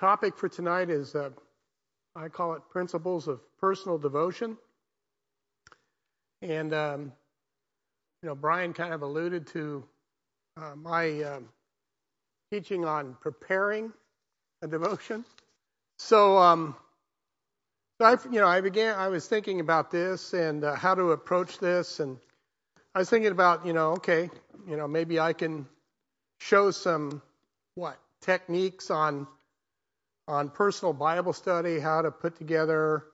topic for tonight is uh, I call it principles of personal devotion. And, um, you know, Brian kind of alluded to uh, my um, teaching on preparing a devotion. So, um, I, you know, I began, I was thinking about this and uh, how to approach this. And I was thinking about, you know, okay, you know, maybe I can show some, what, techniques on on personal Bible study, how to put together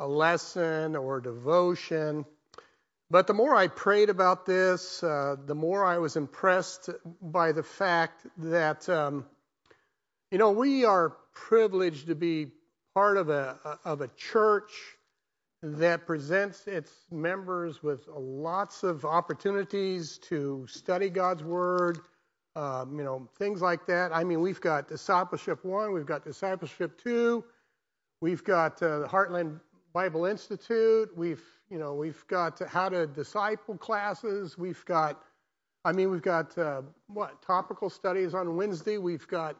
a lesson or devotion. But the more I prayed about this, uh, the more I was impressed by the fact that, um, you know, we are privileged to be part of a, of a church that presents its members with lots of opportunities to study God's Word, um, you know, things like that. I mean, we've got discipleship one, we've got discipleship two, we've got uh, the Heartland Bible Institute, we've, you know, we've got how to disciple classes, we've got, I mean, we've got uh, what topical studies on Wednesday, we've got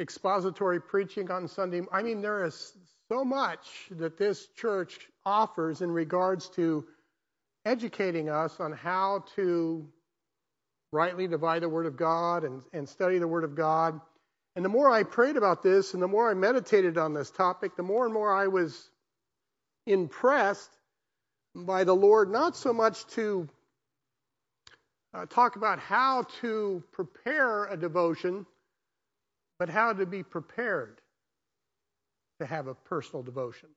expository preaching on Sunday. I mean, there is so much that this church offers in regards to educating us on how to rightly divide the Word of God and, and study the Word of God. And the more I prayed about this and the more I meditated on this topic, the more and more I was impressed by the Lord, not so much to uh, talk about how to prepare a devotion, but how to be prepared to have a personal devotion.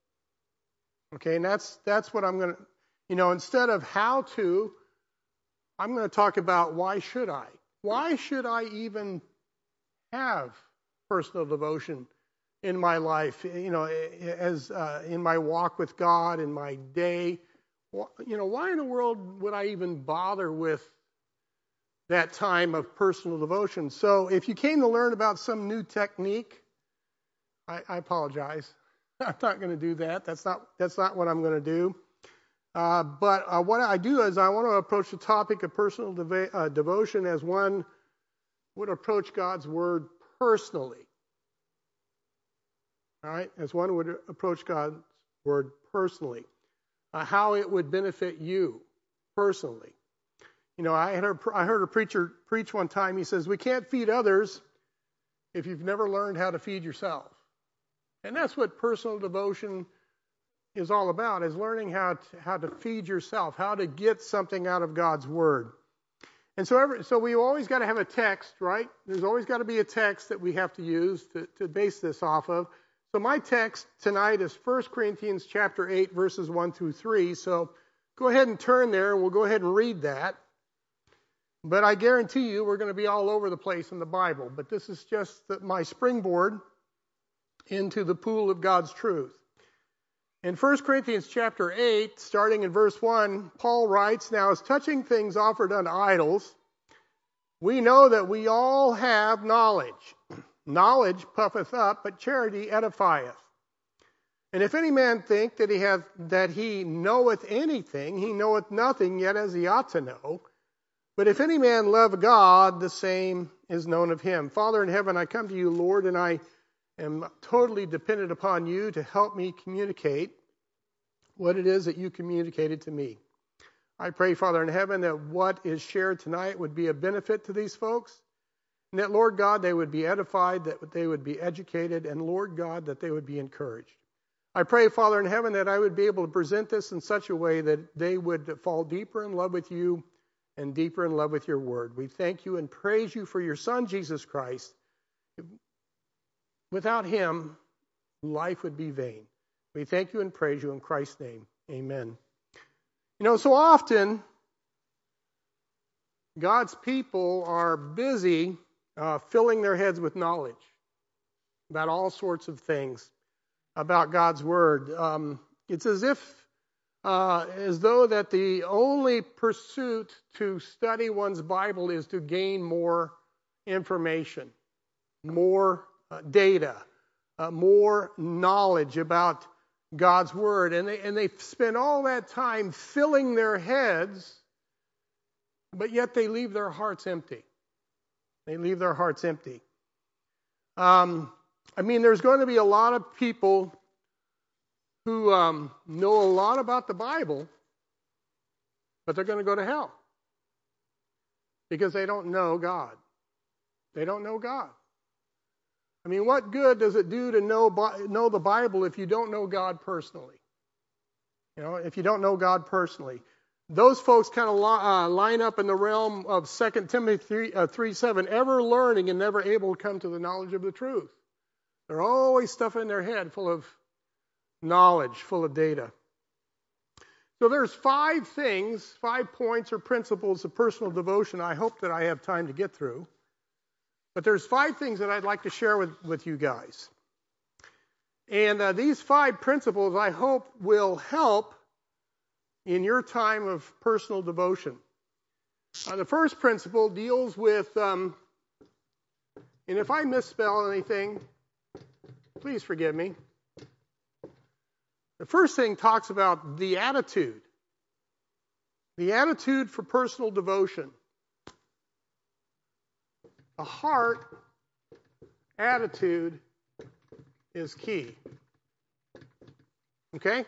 Okay, and that's that's what I'm going to, you know, instead of how to, I'm going to talk about why should I? Why should I even have personal devotion in my life? You know, as uh, in my walk with God, in my day. You know, why in the world would I even bother with that time of personal devotion? So, if you came to learn about some new technique, I, I apologize. I'm not going to do that. That's not that's not what I'm going to do. Uh, but uh, what I do is I want to approach the topic of personal uh, devotion as one would approach God's word personally. All right, as one would approach God's word personally, uh, how it would benefit you personally. You know, I heard I heard a preacher preach one time. He says, "We can't feed others if you've never learned how to feed yourself," and that's what personal devotion is all about is learning how to, how to feed yourself, how to get something out of God's word. And so, every, so we always got to have a text, right? There's always got to be a text that we have to use to, to base this off of. So my text tonight is 1 Corinthians chapter 8, verses 1 through 3. So go ahead and turn there, and we'll go ahead and read that. But I guarantee you we're going to be all over the place in the Bible. But this is just the, my springboard into the pool of God's truth. In 1 Corinthians chapter 8, starting in verse 1, Paul writes, Now as touching things offered unto idols, we know that we all have knowledge. knowledge puffeth up, but charity edifieth. And if any man think that he hath that he knoweth anything, he knoweth nothing yet as he ought to know. But if any man love God, the same is known of him. Father in heaven, I come to you, Lord, and I am totally dependent upon you to help me communicate what it is that you communicated to me. I pray, Father in heaven, that what is shared tonight would be a benefit to these folks. And that, Lord God, they would be edified, that they would be educated, and Lord God, that they would be encouraged. I pray, Father in heaven, that I would be able to present this in such a way that they would fall deeper in love with you and deeper in love with your word. We thank you and praise you for your Son, Jesus Christ. Without him, life would be vain. We thank you and praise you in Christ's name. Amen. You know, so often God's people are busy uh, filling their heads with knowledge about all sorts of things about God's Word. Um, it's as if, uh, as though that the only pursuit to study one's Bible is to gain more information, more data, uh, more knowledge about God's Word. And they, and they spend all that time filling their heads, but yet they leave their hearts empty. They leave their hearts empty. Um, I mean, there's going to be a lot of people who um, know a lot about the Bible, but they're going to go to hell because they don't know God. They don't know God. I mean, what good does it do to know, know the Bible if you don't know God personally? You know, if you don't know God personally. Those folks kind of uh, line up in the realm of 2 Timothy 3, uh, 3 7, ever learning and never able to come to the knowledge of the truth. They're always stuff in their head full of knowledge, full of data. So there's five things, five points or principles of personal devotion I hope that I have time to get through. But there's five things that I'd like to share with, with you guys. And uh, these five principles, I hope, will help in your time of personal devotion. Uh, the first principle deals with, um, and if I misspell anything, please forgive me. The first thing talks about the attitude. The attitude for personal devotion. The heart attitude is key. Okay?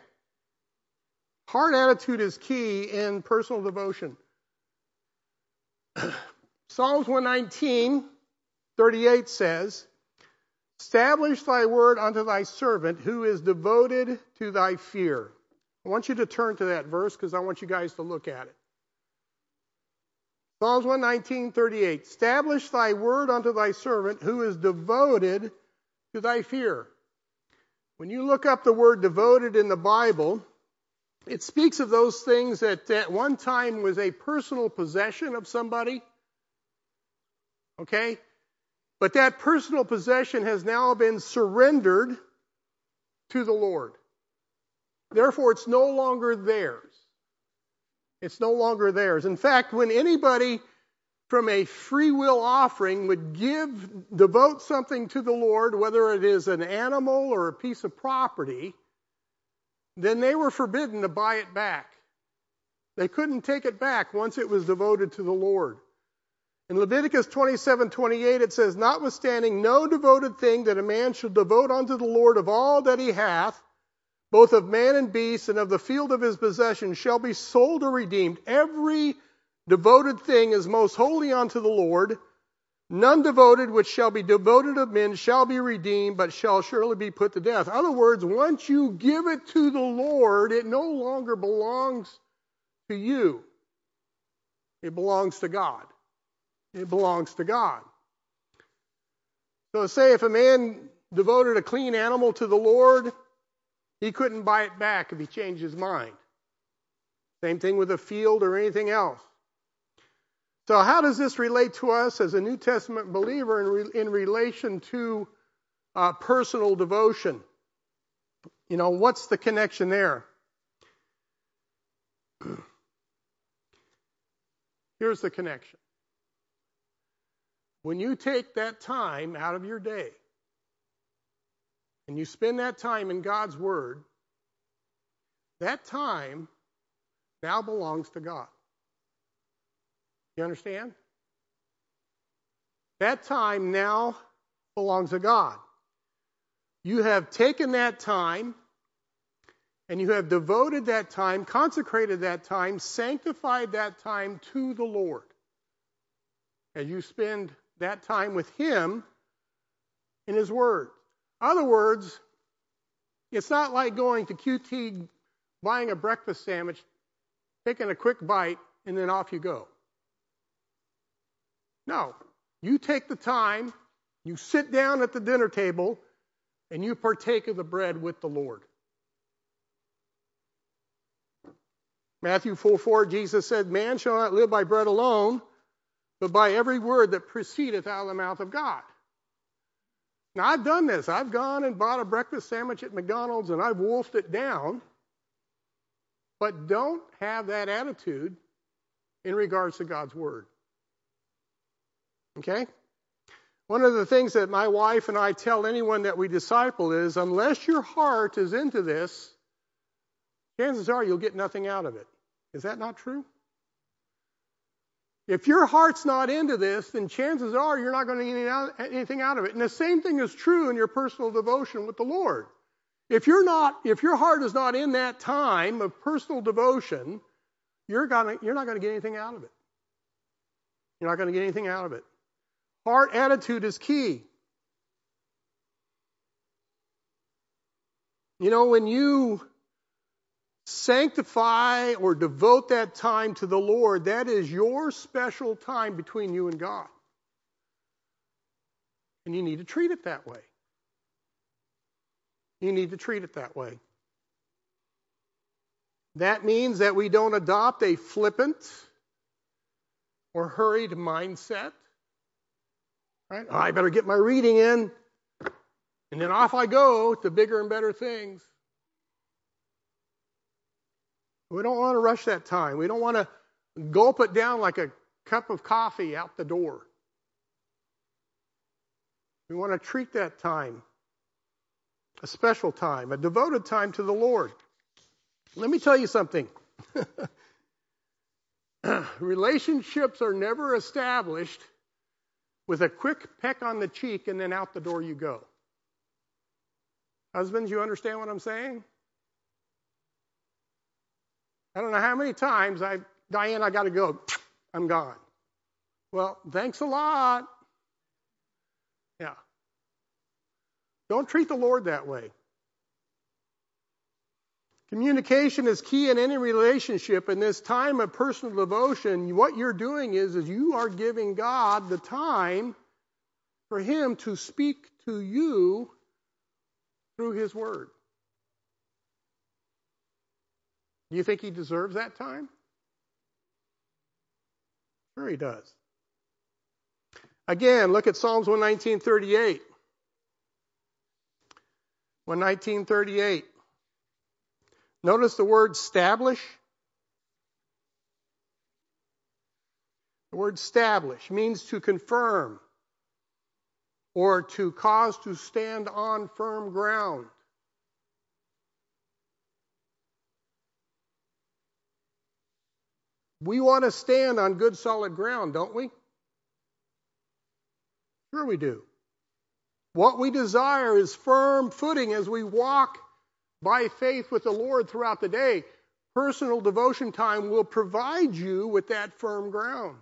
Heart attitude is key in personal devotion. Psalms 119, 38 says, Establish thy word unto thy servant who is devoted to thy fear. I want you to turn to that verse because I want you guys to look at it. Psalms 119, 38. Establish thy word unto thy servant who is devoted to thy fear. When you look up the word devoted in the Bible, it speaks of those things that at one time was a personal possession of somebody. Okay? But that personal possession has now been surrendered to the Lord. Therefore, it's no longer theirs. It's no longer theirs. In fact, when anybody from a free will offering would give, devote something to the Lord, whether it is an animal or a piece of property, then they were forbidden to buy it back. They couldn't take it back once it was devoted to the Lord. In Leviticus 27 28, it says, Notwithstanding, no devoted thing that a man shall devote unto the Lord of all that he hath, both of man and beast, and of the field of his possession, shall be sold or redeemed. Every devoted thing is most holy unto the Lord. None devoted which shall be devoted of men shall be redeemed, but shall surely be put to death. In other words, once you give it to the Lord, it no longer belongs to you. It belongs to God. It belongs to God. So, say if a man devoted a clean animal to the Lord, he couldn't buy it back if he changed his mind. Same thing with a field or anything else. So, how does this relate to us as a New Testament believer in, re- in relation to uh, personal devotion? You know, what's the connection there? Here's the connection. When you take that time out of your day and you spend that time in God's Word, that time now belongs to God. You understand? That time now belongs to God. You have taken that time and you have devoted that time, consecrated that time, sanctified that time to the Lord. As you spend that time with Him in His Word. Other words, it's not like going to QT, buying a breakfast sandwich, taking a quick bite, and then off you go. No. You take the time, you sit down at the dinner table, and you partake of the bread with the Lord. Matthew 4 4, Jesus said, Man shall not live by bread alone, but by every word that proceedeth out of the mouth of God. Now, I've done this. I've gone and bought a breakfast sandwich at McDonald's and I've wolfed it down. But don't have that attitude in regards to God's Word. Okay? One of the things that my wife and I tell anyone that we disciple is unless your heart is into this, chances are you'll get nothing out of it. Is that not true? If your heart's not into this, then chances are you're not going to get anything out of it. And the same thing is true in your personal devotion with the Lord. If you're not, if your heart is not in that time of personal devotion, you're gonna, you're not going to get anything out of it. You're not going to get anything out of it. Heart attitude is key. You know, when you sanctify or devote that time to the Lord, that is your special time between you and God. And you need to treat it that way. You need to treat it that way. That means that we don't adopt a flippant or hurried mindset. Right? Oh, I better get my reading in, and then off I go to bigger and better things. We don't want to rush that time. We don't want to gulp it down like a cup of coffee out the door. We want to treat that time a special time, a devoted time to the Lord. Let me tell you something. Relationships are never established with a quick peck on the cheek and then out the door you go. Husbands, you understand what I'm saying? I don't know how many times I, Diane, I got to go. I'm gone. Well, thanks a lot. Yeah. Don't treat the Lord that way. Communication is key in any relationship. In this time of personal devotion, what you're doing is, is you are giving God the time for Him to speak to you through His Word. Do you think he deserves that time? Sure, he does. Again, look at Psalms 119.38. 119.38. Notice the word establish. The word establish means to confirm or to cause to stand on firm ground. We want to stand on good solid ground, don't we? Sure, we do. What we desire is firm footing as we walk by faith with the Lord throughout the day. Personal devotion time will provide you with that firm ground.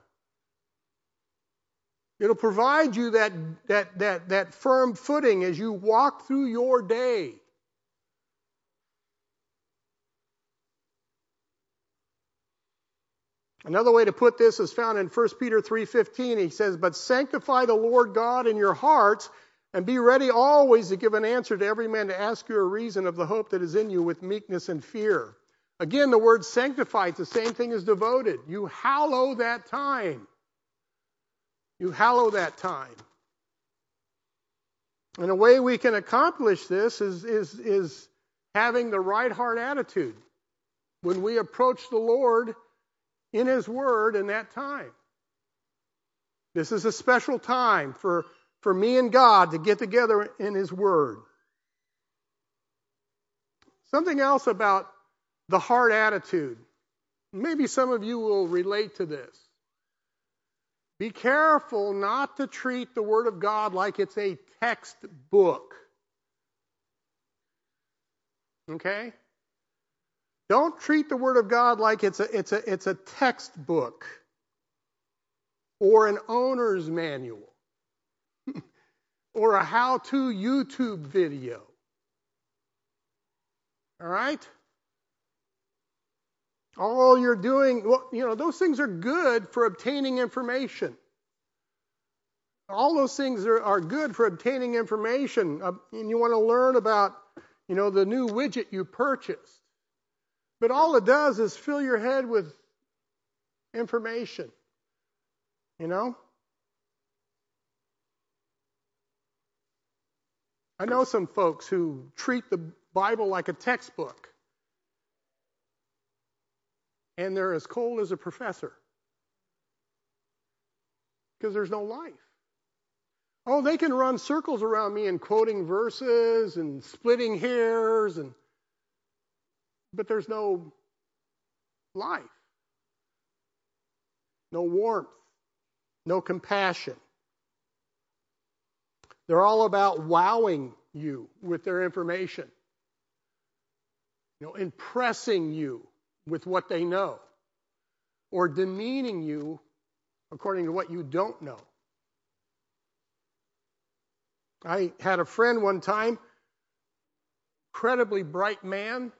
It'll provide you that, that, that, that firm footing as you walk through your day. Another way to put this is found in 1 Peter 3:15. He says, "But sanctify the Lord God in your hearts, and be ready always to give an answer to every man to ask you a reason of the hope that is in you with meekness and fear." Again, the word sanctify is the same thing as devoted. You hallow that time. You hallow that time. And a way we can accomplish this is, is, is having the right heart attitude. When we approach the Lord, in His Word in that time. This is a special time for, for me and God to get together in His Word. Something else about the heart attitude. Maybe some of you will relate to this. Be careful not to treat the Word of God like it's a textbook. Okay? Don't treat the Word of God like it's a, it's a, it's a textbook or an owner's manual or a how to YouTube video. All right? All you're doing, well, you know, those things are good for obtaining information. All those things are, are good for obtaining information. Uh, and you want to learn about, you know, the new widget you purchased. But all it does is fill your head with information. You know? I know some folks who treat the Bible like a textbook. And they're as cold as a professor. Because there's no life. Oh, they can run circles around me and quoting verses and splitting hairs and but there's no life. no warmth, no compassion. They're all about wowing you with their information, you know, impressing you with what they know, or demeaning you according to what you don't know. I had a friend one time, incredibly bright man.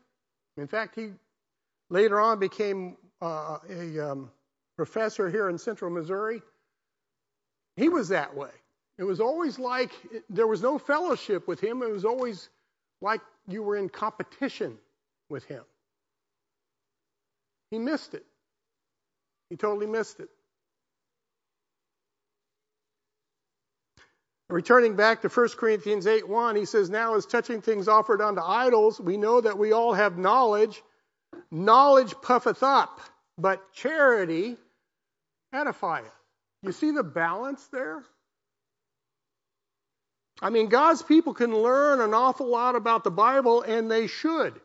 In fact, he later on became uh, a um, professor here in central Missouri. He was that way. It was always like there was no fellowship with him. It was always like you were in competition with him. He missed it. He totally missed it. Returning back to 1 Corinthians 8 1, he says, Now as touching things offered unto idols, we know that we all have knowledge. Knowledge puffeth up, but charity edifieth. You see the balance there? I mean, God's people can learn an awful lot about the Bible, and they should.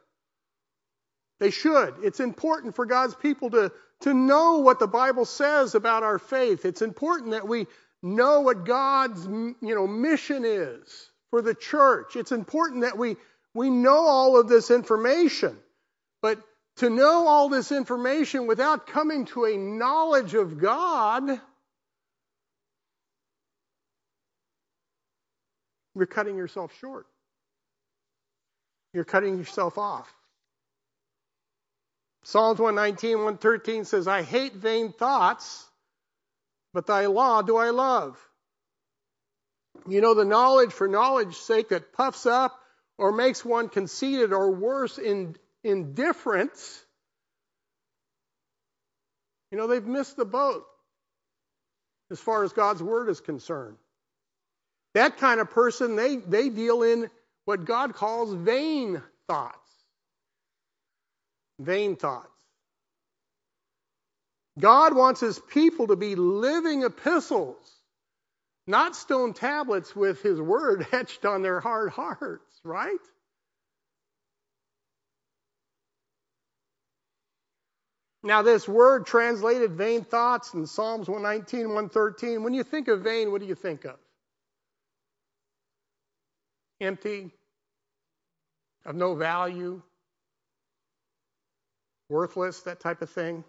They should. It's important for God's people to, to know what the Bible says about our faith. It's important that we know what God's you know, mission is for the church. It's important that we, we know all of this information. But to know all this information without coming to a knowledge of God, you're cutting yourself short. You're cutting yourself off. Psalms 119, 113 says, I hate vain thoughts, but thy law do I love. You know, the knowledge for knowledge's sake that puffs up or makes one conceited or worse, in indifference, you know, they've missed the boat as far as God's word is concerned. That kind of person, they, they deal in what God calls vain thoughts. Vain thoughts. God wants his people to be living epistles, not stone tablets with his word etched on their hard hearts, right? Now, this word translated vain thoughts in Psalms 119, 113, when you think of vain, what do you think of? Empty, of no value, worthless, that type of thing.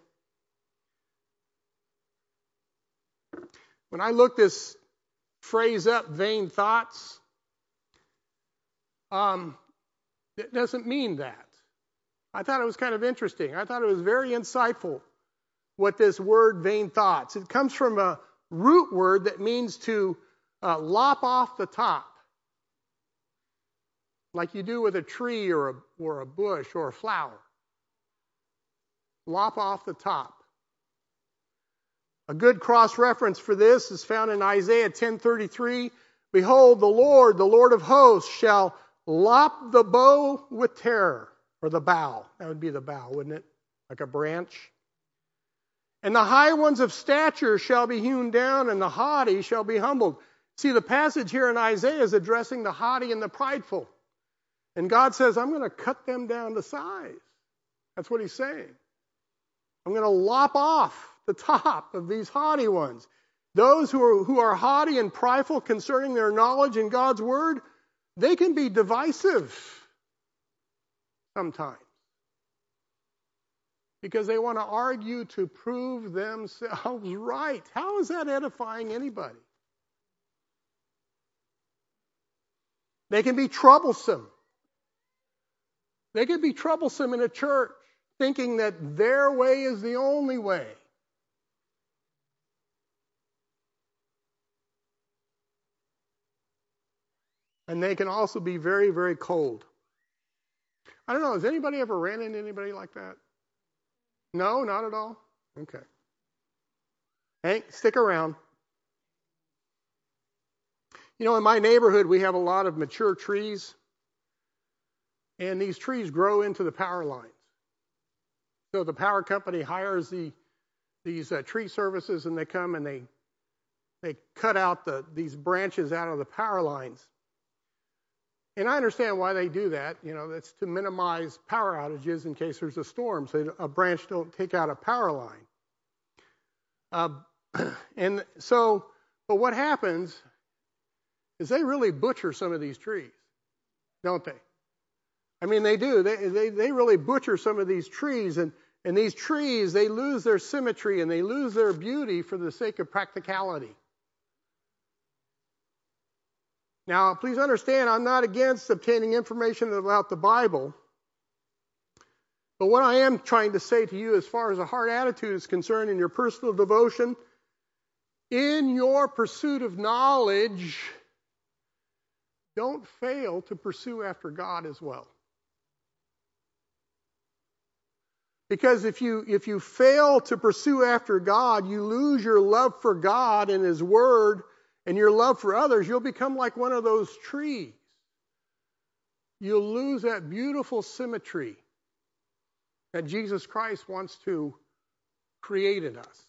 When I look this phrase up, vain thoughts, um, it doesn't mean that. I thought it was kind of interesting. I thought it was very insightful what this word vain thoughts. It comes from a root word that means to uh, lop off the top, like you do with a tree or a, or a bush or a flower. Lop off the top. A good cross reference for this is found in Isaiah 10:33. Behold, the Lord, the Lord of hosts, shall lop the bow with terror or the bough. That would be the bough, wouldn't it? Like a branch. And the high ones of stature shall be hewn down, and the haughty shall be humbled. See, the passage here in Isaiah is addressing the haughty and the prideful. And God says, I'm going to cut them down to size. That's what he's saying. I'm going to lop off the top of these haughty ones. Those who are, who are haughty and prideful concerning their knowledge in God's word, they can be divisive sometimes. Because they want to argue to prove themselves right. How is that edifying anybody? They can be troublesome. They can be troublesome in a church, thinking that their way is the only way. And they can also be very, very cold. I don't know, has anybody ever ran into anybody like that? No, not at all? Okay. Hank, stick around. You know, in my neighborhood, we have a lot of mature trees, and these trees grow into the power lines. So the power company hires the, these uh, tree services, and they come and they they cut out the, these branches out of the power lines. And I understand why they do that. You know, that's to minimize power outages in case there's a storm, so a branch don't take out a power line. Uh, and so, but what happens is they really butcher some of these trees, don't they? I mean, they do. They, they, they really butcher some of these trees, and, and these trees, they lose their symmetry and they lose their beauty for the sake of practicality. Now, please understand, I'm not against obtaining information about the Bible. But what I am trying to say to you, as far as a heart attitude is concerned in your personal devotion, in your pursuit of knowledge, don't fail to pursue after God as well. Because if you, if you fail to pursue after God, you lose your love for God and His Word and your love for others. You'll become like one of those trees. You'll lose that beautiful symmetry that Jesus Christ wants to create in us.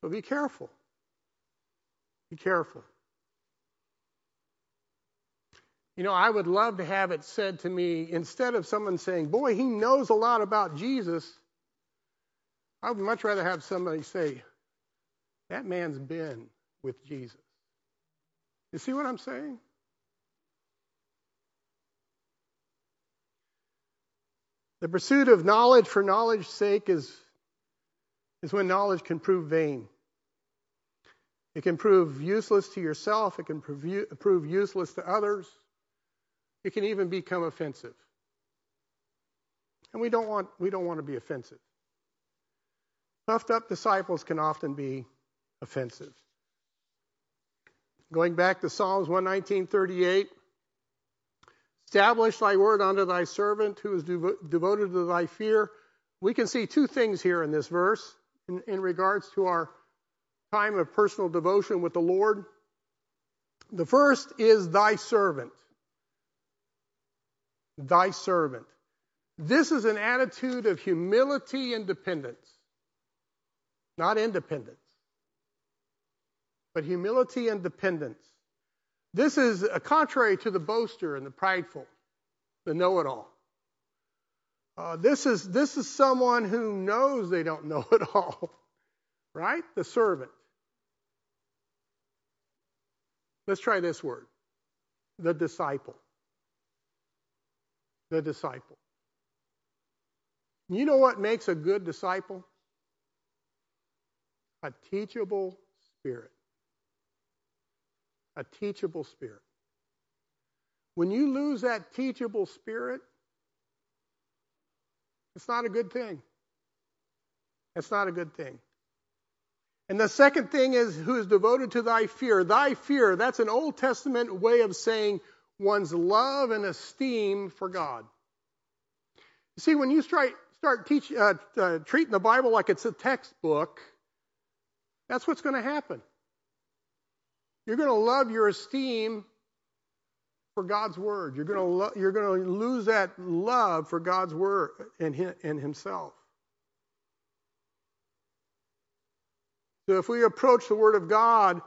So be careful. Be careful. You know, I would love to have it said to me instead of someone saying, Boy, he knows a lot about Jesus, I would much rather have somebody say, That man's been with Jesus. You see what I'm saying? The pursuit of knowledge for knowledge's sake is, is when knowledge can prove vain. It can prove useless to yourself, it can prove, useless to others. It can even become offensive. And we don't want, we don't want to be offensive. Puffed up disciples can often be offensive. Going back to Psalms 119:38, establish thy word unto thy servant who is devo- devoted to thy fear. We can see two things here in this verse in, in regards to our time of personal devotion with the Lord. The first is thy servant thy servant. This is an attitude of humility and dependence, not independence, but humility and dependence. This is contrary to the boaster and the prideful, the know it all. Uh, this, is, this is someone who knows they don't know it all, right? The servant. Let's try this word the disciple the disciple. You know what makes a good disciple? A teachable spirit. A teachable spirit. When you lose that teachable spirit, it's not a good thing. It's not a good thing. And the second thing is who is devoted to thy fear. Thy fear, that's an Old Testament way of saying one's love and esteem for God. You see, when you start, start teach, uh, uh, treating the Bible like it's a textbook, that's what's going to happen. You're going to love your esteem for God's word. You're going to lo- you're going to lose that love for God's word and, and Himself. So if we approach the Word of God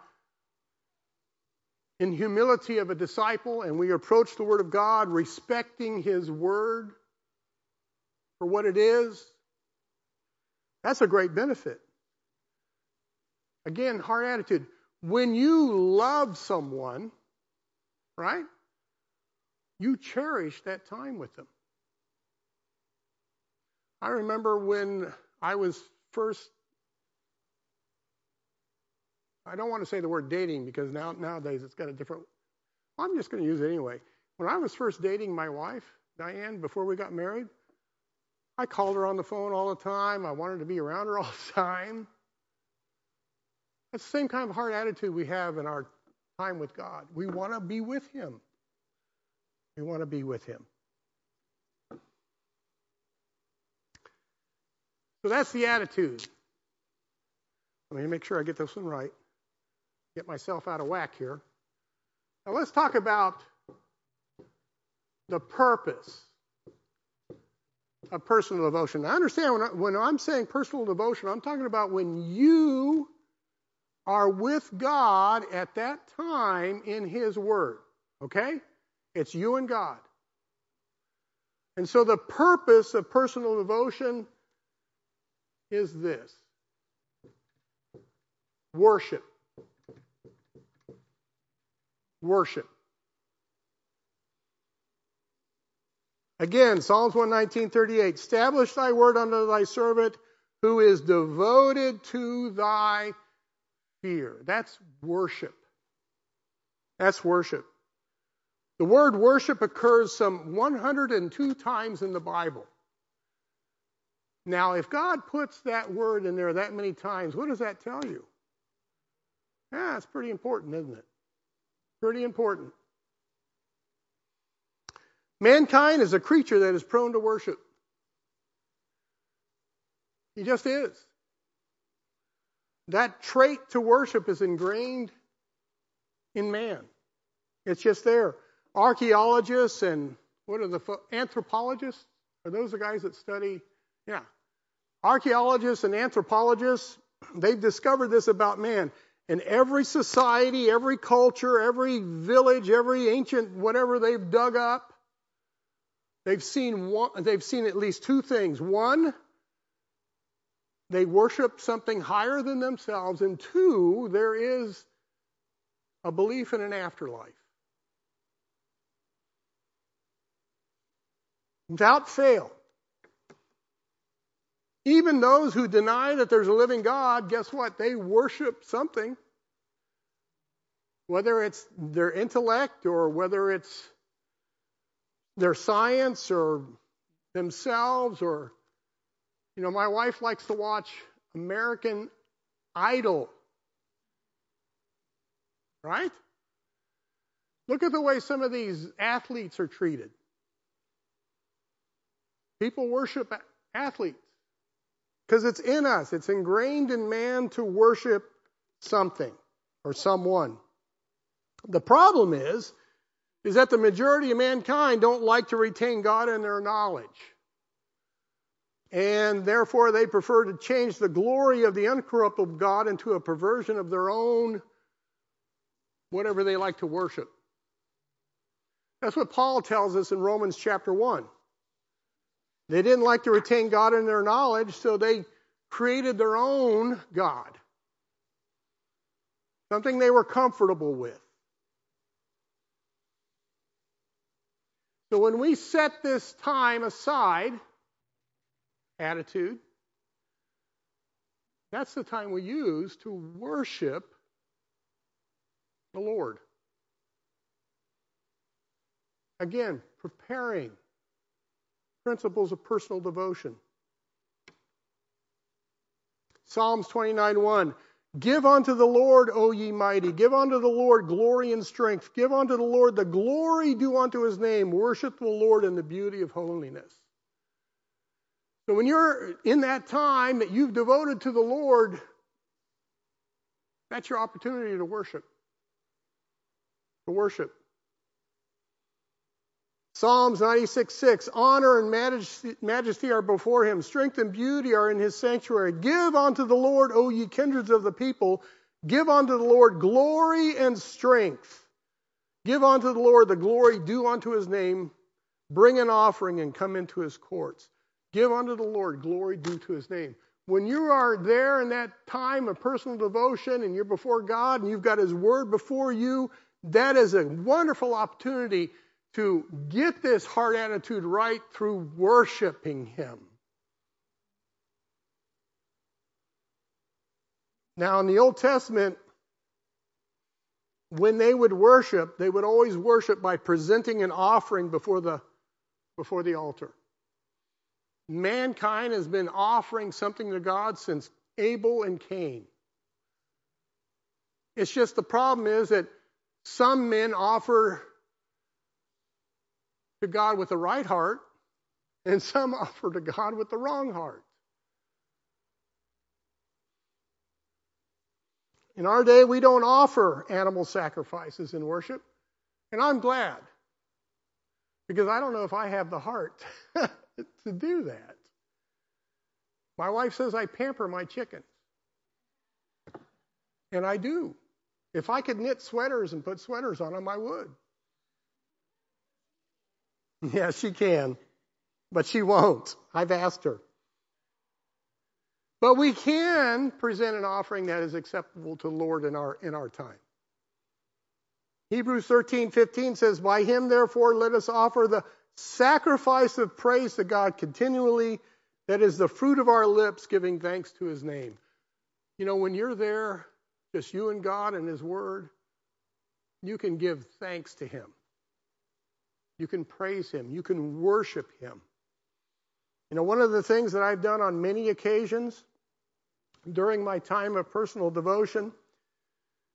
in humility of a disciple and we approach the Word of God respecting His Word for what it is, that's a great benefit. Again, heart attitude. When you love someone, right, you cherish that time with them. I remember when I was first I don't want to say the word dating because now nowadays it's got a different. I'm just going to use it anyway. When I was first dating my wife, Diane, before we got married, I called her on the phone all the time. I wanted to be around her all the time. That's the same kind of heart attitude we have in our time with God. We want to be with Him. We want to be with Him. So that's the attitude. Let me make sure I get this one right get myself out of whack here. Now let's talk about the purpose of personal devotion. Now, understand when, I, when I'm saying personal devotion, I'm talking about when you are with God at that time in His Word. Okay? It's you and God. And so the purpose of personal devotion is this worship. Worship. Again, Psalms 119:38, establish thy word unto thy servant who is devoted to thy fear. That's worship. That's worship. The word worship occurs some 102 times in the Bible. Now, if God puts that word in there that many times, what does that tell you? Yeah, it's pretty important, isn't it? Pretty important. Mankind is a creature that is prone to worship. He just is. That trait to worship is ingrained in man. It's just there. Archaeologists and what are the anthropologists? Are those the guys that study? Yeah. Archaeologists and anthropologists, they've discovered this about man. In every society, every culture, every village, every ancient whatever they've dug up, they've seen one, they've seen at least two things. One, they worship something higher than themselves, and two, there is a belief in an afterlife. Without fail. Even those who deny that there's a living God, guess what? They worship something. Whether it's their intellect or whether it's their science or themselves or, you know, my wife likes to watch American Idol. Right? Look at the way some of these athletes are treated. People worship athletes because it's in us, it's ingrained in man to worship something or someone. The problem is, is that the majority of mankind don't like to retain God in their knowledge. And therefore, they prefer to change the glory of the uncorruptible God into a perversion of their own, whatever they like to worship. That's what Paul tells us in Romans chapter 1. They didn't like to retain God in their knowledge, so they created their own God. Something they were comfortable with. So when we set this time aside, attitude, that's the time we use to worship the Lord. Again, preparing principles of personal devotion. Psalms 29:1 Give unto the Lord, O ye mighty, give unto the Lord glory and strength. Give unto the Lord the glory due unto his name. Worship the Lord in the beauty of holiness. So when you're in that time that you've devoted to the Lord, that's your opportunity to worship. To worship. Psalms 96 6 Honor and majesty are before him, strength and beauty are in his sanctuary. Give unto the Lord, O ye kindreds of the people, give unto the Lord glory and strength. Give unto the Lord the glory due unto his name. Bring an offering and come into his courts. Give unto the Lord glory due to his name. When you are there in that time of personal devotion and you're before God and you've got his word before you, that is a wonderful opportunity to get this heart attitude right through worshiping Him. Now, in the Old Testament, when they would worship, they would always worship by presenting an offering before the, before the altar. Mankind has been offering something to God since Abel and Cain. It's just the problem is that some men offer to God with the right heart, and some offer to God with the wrong heart. In our day, we don't offer animal sacrifices in worship, and I'm glad because I don't know if I have the heart to do that. My wife says I pamper my chickens, and I do. If I could knit sweaters and put sweaters on them, I would. Yeah, she can, but she won't. I've asked her. But we can present an offering that is acceptable to the Lord in our, in our time. Hebrews 13, 15 says, By him, therefore, let us offer the sacrifice of praise to God continually, that is the fruit of our lips, giving thanks to his name. You know, when you're there, just you and God and his word, you can give thanks to him. You can praise him. You can worship him. You know, one of the things that I've done on many occasions during my time of personal devotion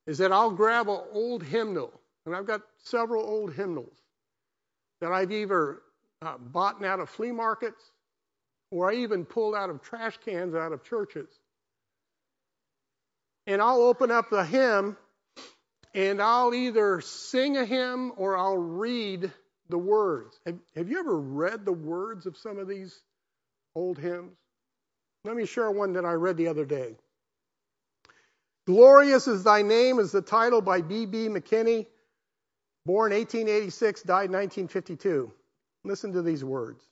is that I'll grab an old hymnal, and I've got several old hymnals that I've either uh, bought out of flea markets or I even pulled out of trash cans out of churches. And I'll open up the hymn and I'll either sing a hymn or I'll read the words. Have, have you ever read the words of some of these old hymns? Let me share one that I read the other day. Glorious is thy name is the title by B.B. McKinney, born 1886, died 1952. Listen to these words.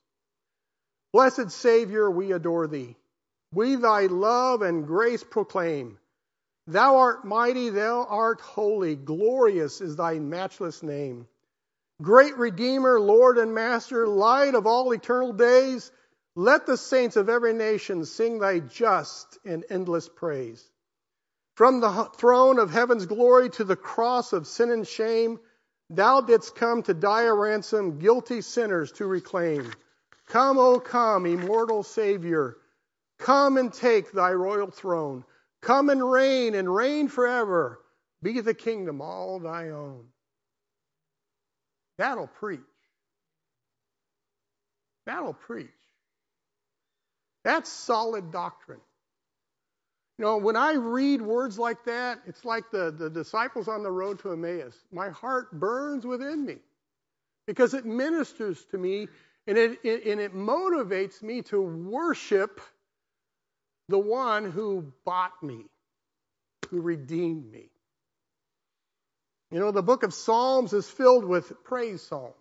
Blessed Savior, we adore thee. We thy love and grace proclaim. Thou art mighty, thou art holy, glorious is thy matchless name. Great Redeemer, Lord and Master, light of all eternal days, let the saints of every nation sing thy just and endless praise. From the throne of heaven's glory to the cross of sin and shame, thou didst come to die a ransom, guilty sinners to reclaim. Come, O come, immortal Savior, come and take thy royal throne. Come and reign and reign forever. Be the kingdom all thy own. That'll preach. That'll preach. That's solid doctrine. You know, when I read words like that, it's like the, the disciples on the road to Emmaus. My heart burns within me because it ministers to me and it, it, and it motivates me to worship the one who bought me, who redeemed me. You know, the book of Psalms is filled with praise psalms.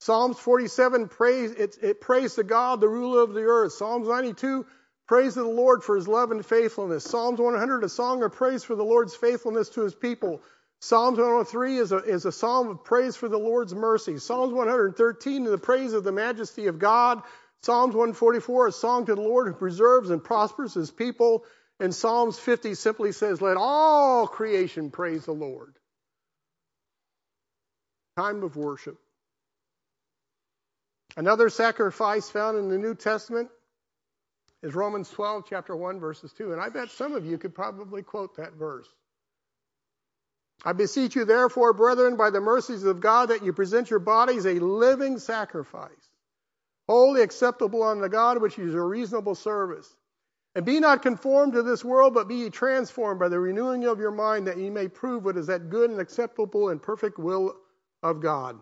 Psalms 47, praise, it, it prays to God, the ruler of the earth. Psalms 92, praise to the Lord for his love and faithfulness. Psalms 100, a song of praise for the Lord's faithfulness to his people. Psalms 103 is a, is a psalm of praise for the Lord's mercy. Psalms 113, the praise of the majesty of God. Psalms 144, a song to the Lord who preserves and prospers his people. And Psalms 50 simply says, Let all creation praise the Lord. Time of worship. Another sacrifice found in the New Testament is Romans 12, chapter 1, verses 2. And I bet some of you could probably quote that verse. I beseech you, therefore, brethren, by the mercies of God, that you present your bodies a living sacrifice, wholly acceptable unto God, which is a reasonable service. And be not conformed to this world, but be ye transformed by the renewing of your mind, that ye may prove what is that good and acceptable and perfect will of God.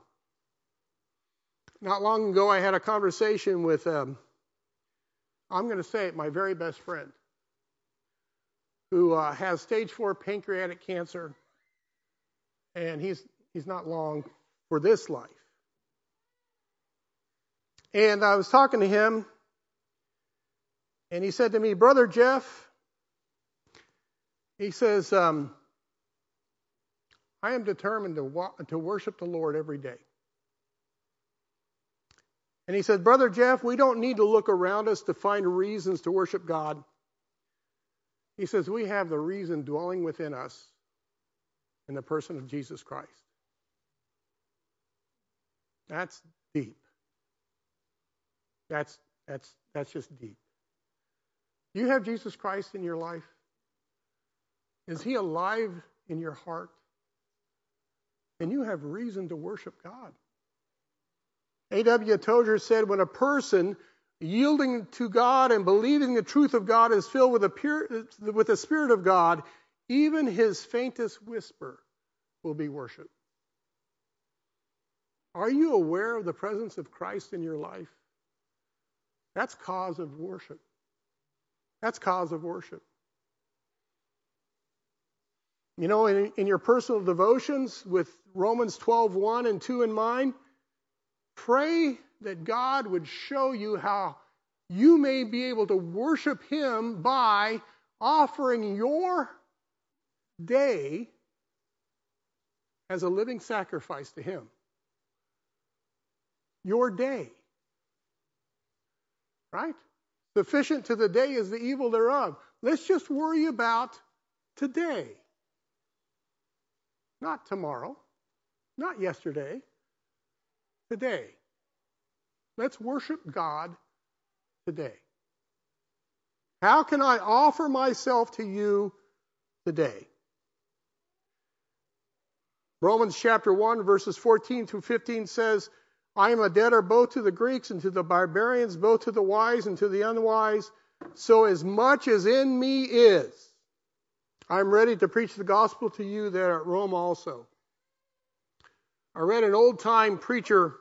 Not long ago, I had a conversation with, um, I'm going to say it, my very best friend, who uh, has stage four pancreatic cancer, and he's he's not long for this life. And I was talking to him, and he said to me, Brother Jeff, he says, um, I am determined to, wa- to worship the Lord every day. And he said, Brother Jeff, we don't need to look around us to find reasons to worship God. He says, We have the reason dwelling within us in the person of Jesus Christ. That's deep. That's, that's, that's just deep. Do you have Jesus Christ in your life? Is he alive in your heart? And you have reason to worship God. A.W. Tozer said, when a person yielding to God and believing the truth of God is filled with, pure, with the Spirit of God, even his faintest whisper will be worship. Are you aware of the presence of Christ in your life? That's cause of worship. That's cause of worship. You know, in, in your personal devotions with Romans 12, 1 and 2 in mind, Pray that God would show you how you may be able to worship Him by offering your day as a living sacrifice to Him. Your day. Right? Sufficient to the day is the evil thereof. Let's just worry about today. Not tomorrow. Not yesterday. Today. Let's worship God today. How can I offer myself to you today? Romans chapter 1, verses 14 through 15 says, I am a debtor both to the Greeks and to the barbarians, both to the wise and to the unwise. So as much as in me is, I'm ready to preach the gospel to you there at Rome also. I read an old time preacher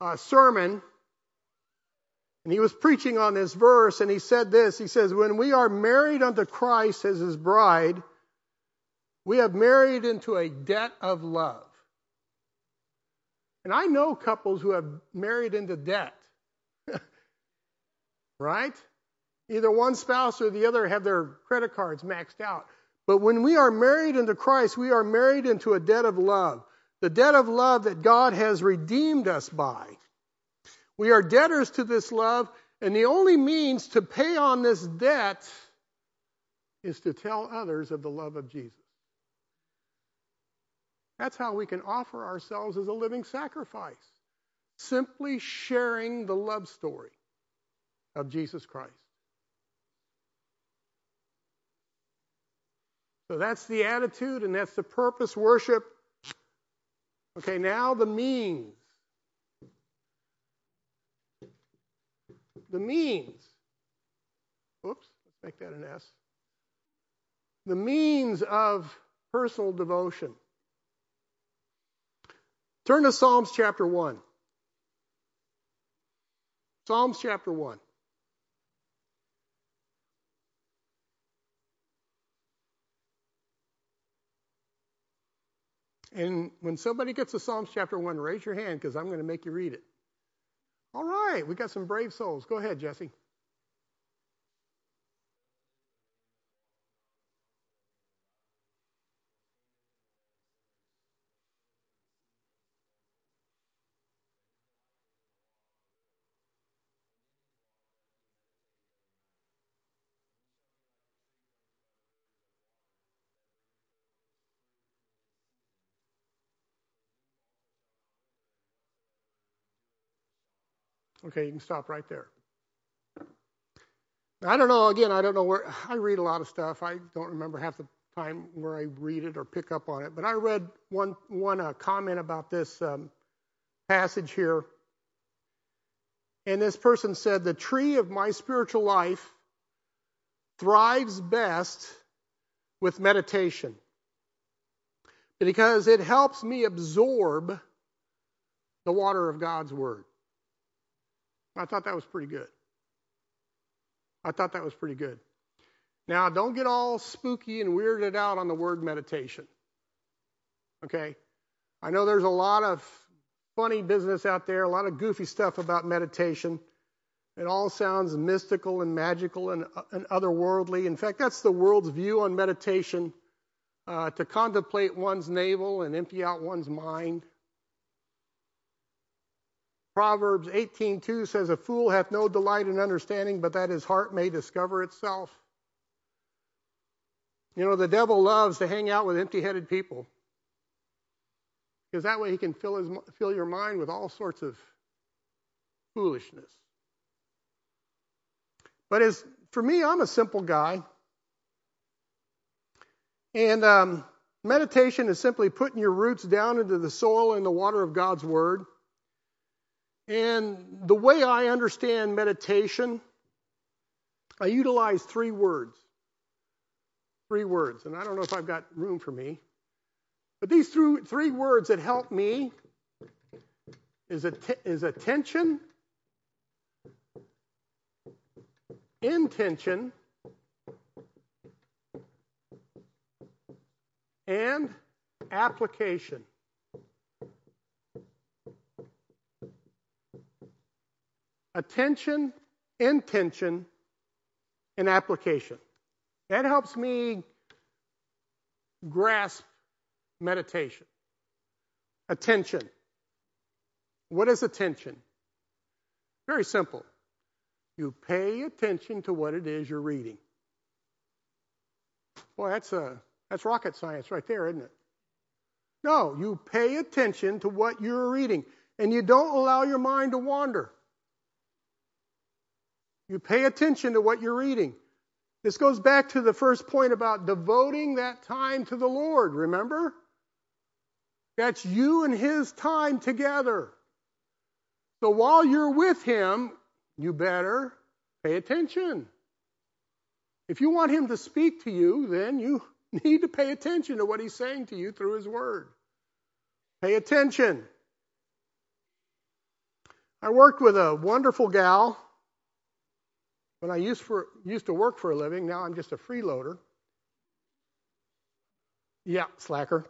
uh, sermon, and he was preaching on this verse, and he said this He says, When we are married unto Christ as his bride, we have married into a debt of love. And I know couples who have married into debt. right? Either one spouse or the other have their credit cards maxed out. But when we are married into Christ, we are married into a debt of love. The debt of love that God has redeemed us by. We are debtors to this love, and the only means to pay on this debt is to tell others of the love of Jesus. That's how we can offer ourselves as a living sacrifice. Simply sharing the love story of Jesus Christ. So that's the attitude and that's the purpose worship. Okay, now the means. The means. Oops, let's make that an S. The means of personal devotion. Turn to Psalms chapter 1. Psalms chapter 1. And when somebody gets to Psalms chapter 1, raise your hand because I'm going to make you read it. All right, we got some brave souls. Go ahead, Jesse. Okay, you can stop right there. I don't know, again, I don't know where, I read a lot of stuff. I don't remember half the time where I read it or pick up on it. But I read one, one uh, comment about this um, passage here. And this person said, The tree of my spiritual life thrives best with meditation because it helps me absorb the water of God's Word. I thought that was pretty good. I thought that was pretty good. Now, don't get all spooky and weirded out on the word meditation. Okay? I know there's a lot of funny business out there, a lot of goofy stuff about meditation. It all sounds mystical and magical and, and otherworldly. In fact, that's the world's view on meditation uh, to contemplate one's navel and empty out one's mind. Proverbs 18:2 says, "A fool hath no delight in understanding, but that his heart may discover itself." You know, the devil loves to hang out with empty-headed people because that way he can fill his fill your mind with all sorts of foolishness. But as for me, I'm a simple guy, and um, meditation is simply putting your roots down into the soil and the water of God's Word and the way I understand meditation, I utilize three words. Three words. And I don't know if I've got room for me. But these three, words that help me is, att- is attention, intention, and application. Attention, intention, and application. That helps me grasp meditation. Attention. What is attention? Very simple. You pay attention to what it is you're reading. Boy, that's a that's rocket science right there, isn't it? No, you pay attention to what you're reading and you don't allow your mind to wander. You pay attention to what you're reading. This goes back to the first point about devoting that time to the Lord, remember? That's you and His time together. So while you're with Him, you better pay attention. If you want Him to speak to you, then you need to pay attention to what He's saying to you through His Word. Pay attention. I worked with a wonderful gal when I used, for, used to work for a living. Now I'm just a freeloader. Yeah, slacker.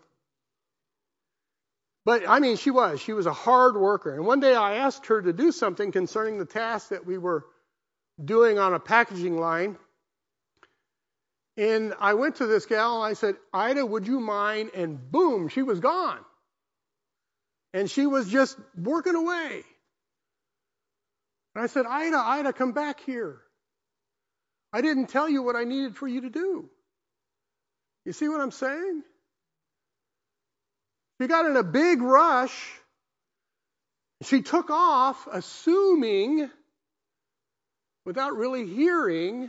But I mean, she was. She was a hard worker. And one day I asked her to do something concerning the task that we were doing on a packaging line. And I went to this gal and I said, Ida, would you mind? And boom, she was gone. And she was just working away. And I said, Ida, Ida, come back here. I didn't tell you what I needed for you to do. You see what I'm saying? She got in a big rush. She took off, assuming, without really hearing,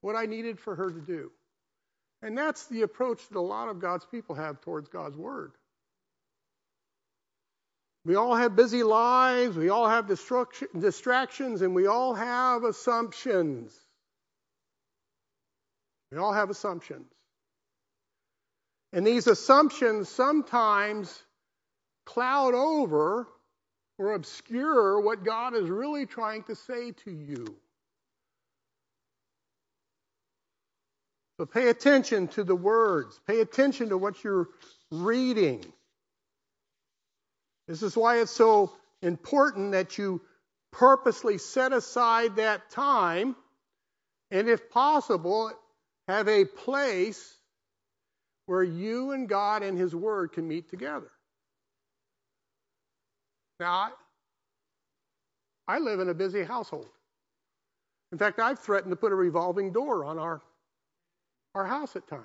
what I needed for her to do. And that's the approach that a lot of God's people have towards God's Word. We all have busy lives, we all have distractions, and we all have assumptions. We all have assumptions. And these assumptions sometimes cloud over or obscure what God is really trying to say to you. So pay attention to the words, pay attention to what you're reading. This is why it's so important that you purposely set aside that time and, if possible, have a place where you and God and His Word can meet together. Now, I live in a busy household. In fact, I've threatened to put a revolving door on our, our house at times.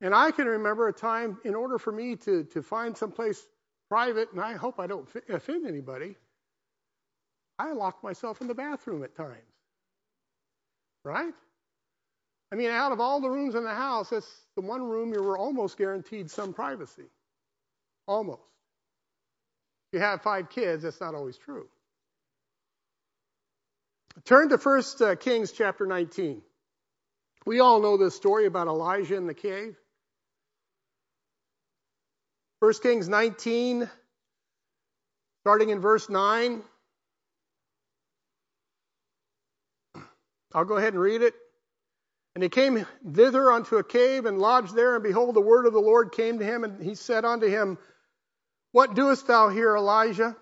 And I can remember a time, in order for me to, to find someplace private, and I hope I don't offend anybody, I locked myself in the bathroom at times. Right? I mean, out of all the rooms in the house, that's the one room you were almost guaranteed some privacy. Almost. If you have five kids, that's not always true. Turn to 1 uh, Kings chapter 19. We all know this story about Elijah in the cave. 1 Kings 19, starting in verse 9. I'll go ahead and read it. And he came thither unto a cave and lodged there, and behold, the word of the Lord came to him, and he said unto him, What doest thou here, Elijah?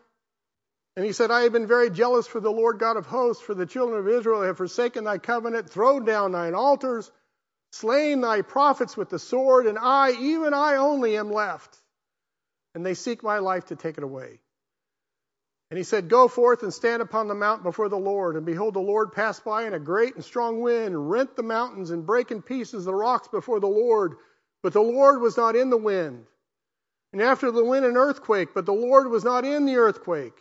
And he said, I have been very jealous for the Lord God of hosts, for the children of Israel have forsaken thy covenant, thrown down thine altars, slain thy prophets with the sword, and I, even I only, am left. And they seek my life to take it away. And he said, Go forth and stand upon the mount before the Lord. And behold, the Lord passed by in a great and strong wind, and rent the mountains, and brake in pieces the rocks before the Lord. But the Lord was not in the wind. And after the wind, an earthquake, but the Lord was not in the earthquake.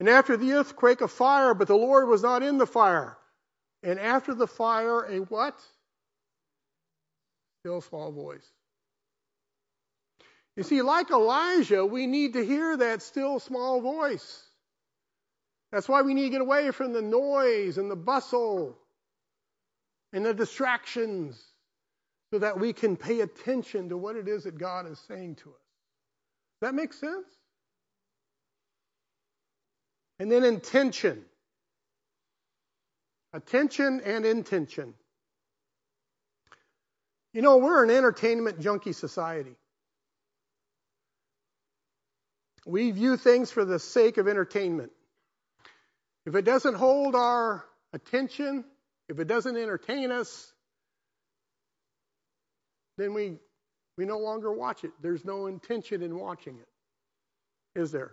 And after the earthquake, a fire, but the Lord was not in the fire. And after the fire, a what? Still small voice. You see, like Elijah, we need to hear that still small voice. That's why we need to get away from the noise and the bustle and the distractions so that we can pay attention to what it is that God is saying to us. That make sense? And then intention. Attention and intention. You know, we're an entertainment junkie society. We view things for the sake of entertainment. If it doesn't hold our attention, if it doesn't entertain us, then we we no longer watch it. There's no intention in watching it. Is there?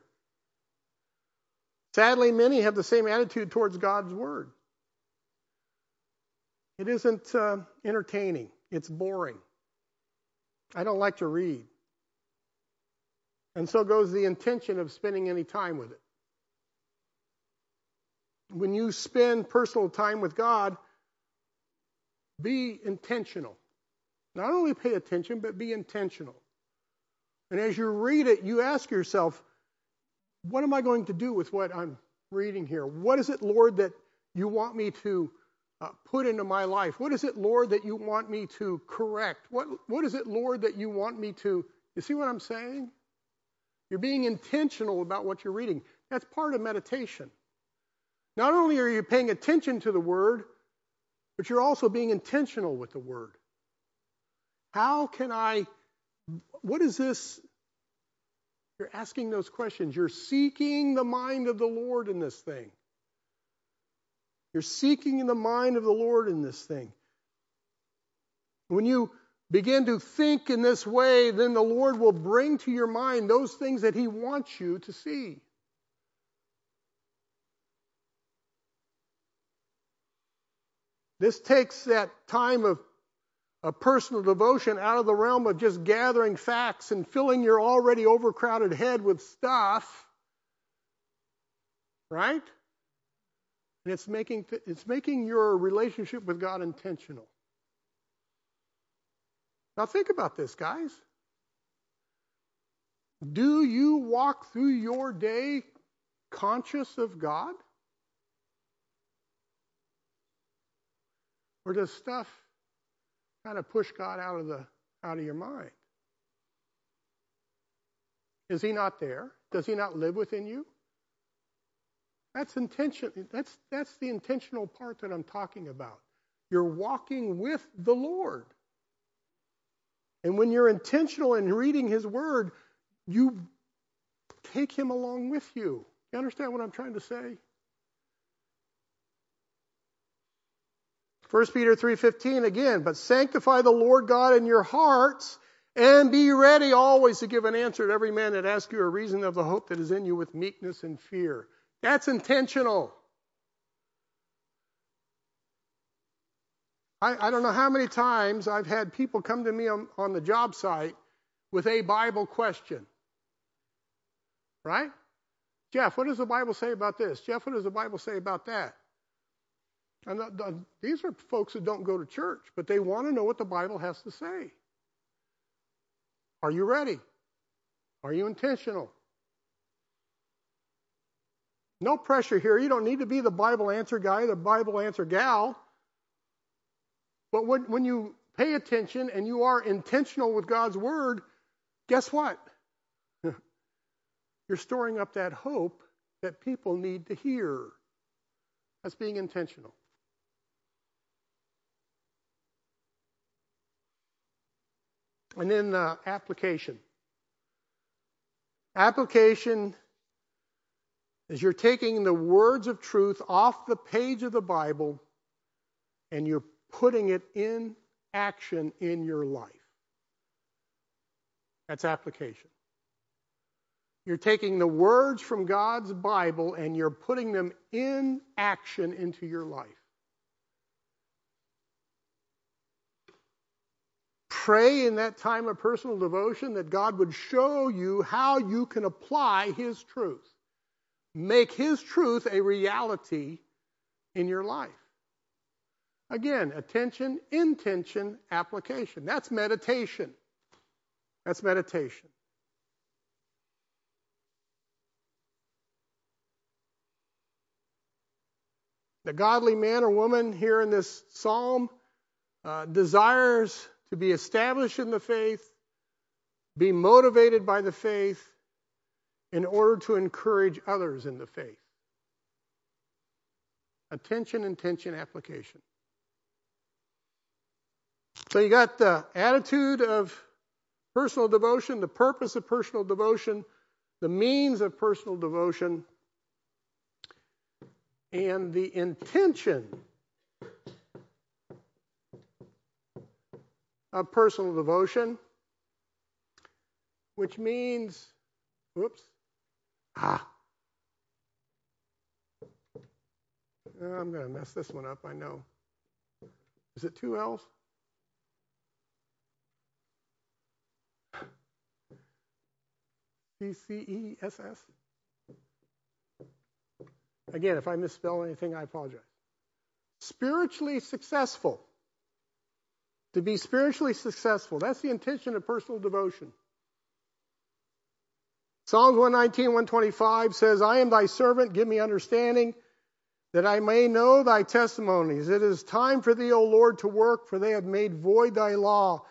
Sadly, many have the same attitude towards God's Word. It isn't uh, entertaining, it's boring. I don't like to read. And so goes the intention of spending any time with it. When you spend personal time with God, be intentional. Not only pay attention, but be intentional. And as you read it, you ask yourself, what am I going to do with what I'm reading here? What is it, Lord, that you want me to uh, put into my life? What is it, Lord, that you want me to correct? What, what is it, Lord, that you want me to. You see what I'm saying? You're being intentional about what you're reading. That's part of meditation. Not only are you paying attention to the Word, but you're also being intentional with the Word. How can I, what is this? You're asking those questions. You're seeking the mind of the Lord in this thing. You're seeking the mind of the Lord in this thing. When you begin to think in this way, then the Lord will bring to your mind those things that He wants you to see. This takes that time of personal devotion out of the realm of just gathering facts and filling your already overcrowded head with stuff. Right? And it's making, it's making your relationship with God intentional. Now, think about this, guys. Do you walk through your day conscious of God? Or does stuff kind of push God out of the out of your mind? Is he not there? Does he not live within you? That's intention. That's that's the intentional part that I'm talking about. You're walking with the Lord. And when you're intentional in reading his word, you take him along with you. You understand what I'm trying to say? 1 Peter 3:15 again, but sanctify the Lord God in your hearts and be ready always to give an answer to every man that asks you a reason of the hope that is in you with meekness and fear. That's intentional. I, I don't know how many times I've had people come to me on, on the job site with a Bible question. Right? Jeff, what does the Bible say about this? Jeff, what does the Bible say about that? And the, the, these are folks that don't go to church, but they want to know what the Bible has to say. Are you ready? Are you intentional? No pressure here. You don't need to be the Bible answer guy, the Bible answer gal. But when, when you pay attention and you are intentional with God's Word, guess what? You're storing up that hope that people need to hear. That's being intentional. And then uh, application. Application is you're taking the words of truth off the page of the Bible and you're putting it in action in your life. That's application. You're taking the words from God's Bible and you're putting them in action into your life. Pray in that time of personal devotion that God would show you how you can apply His truth. Make His truth a reality in your life. Again, attention, intention, application. That's meditation. That's meditation. The godly man or woman here in this psalm uh, desires to be established in the faith, be motivated by the faith in order to encourage others in the faith. Attention, intention, application. So you got the attitude of personal devotion, the purpose of personal devotion, the means of personal devotion. and the intention of personal devotion, which means, whoops, ah, I'm going to mess this one up, I know. Is it two L's? C C E S S? Again, if I misspell anything, I apologize. Spiritually successful. To be spiritually successful. That's the intention of personal devotion. Psalms 119, 125 says, I am thy servant, give me understanding, that I may know thy testimonies. It is time for thee, O Lord, to work, for they have made void thy law.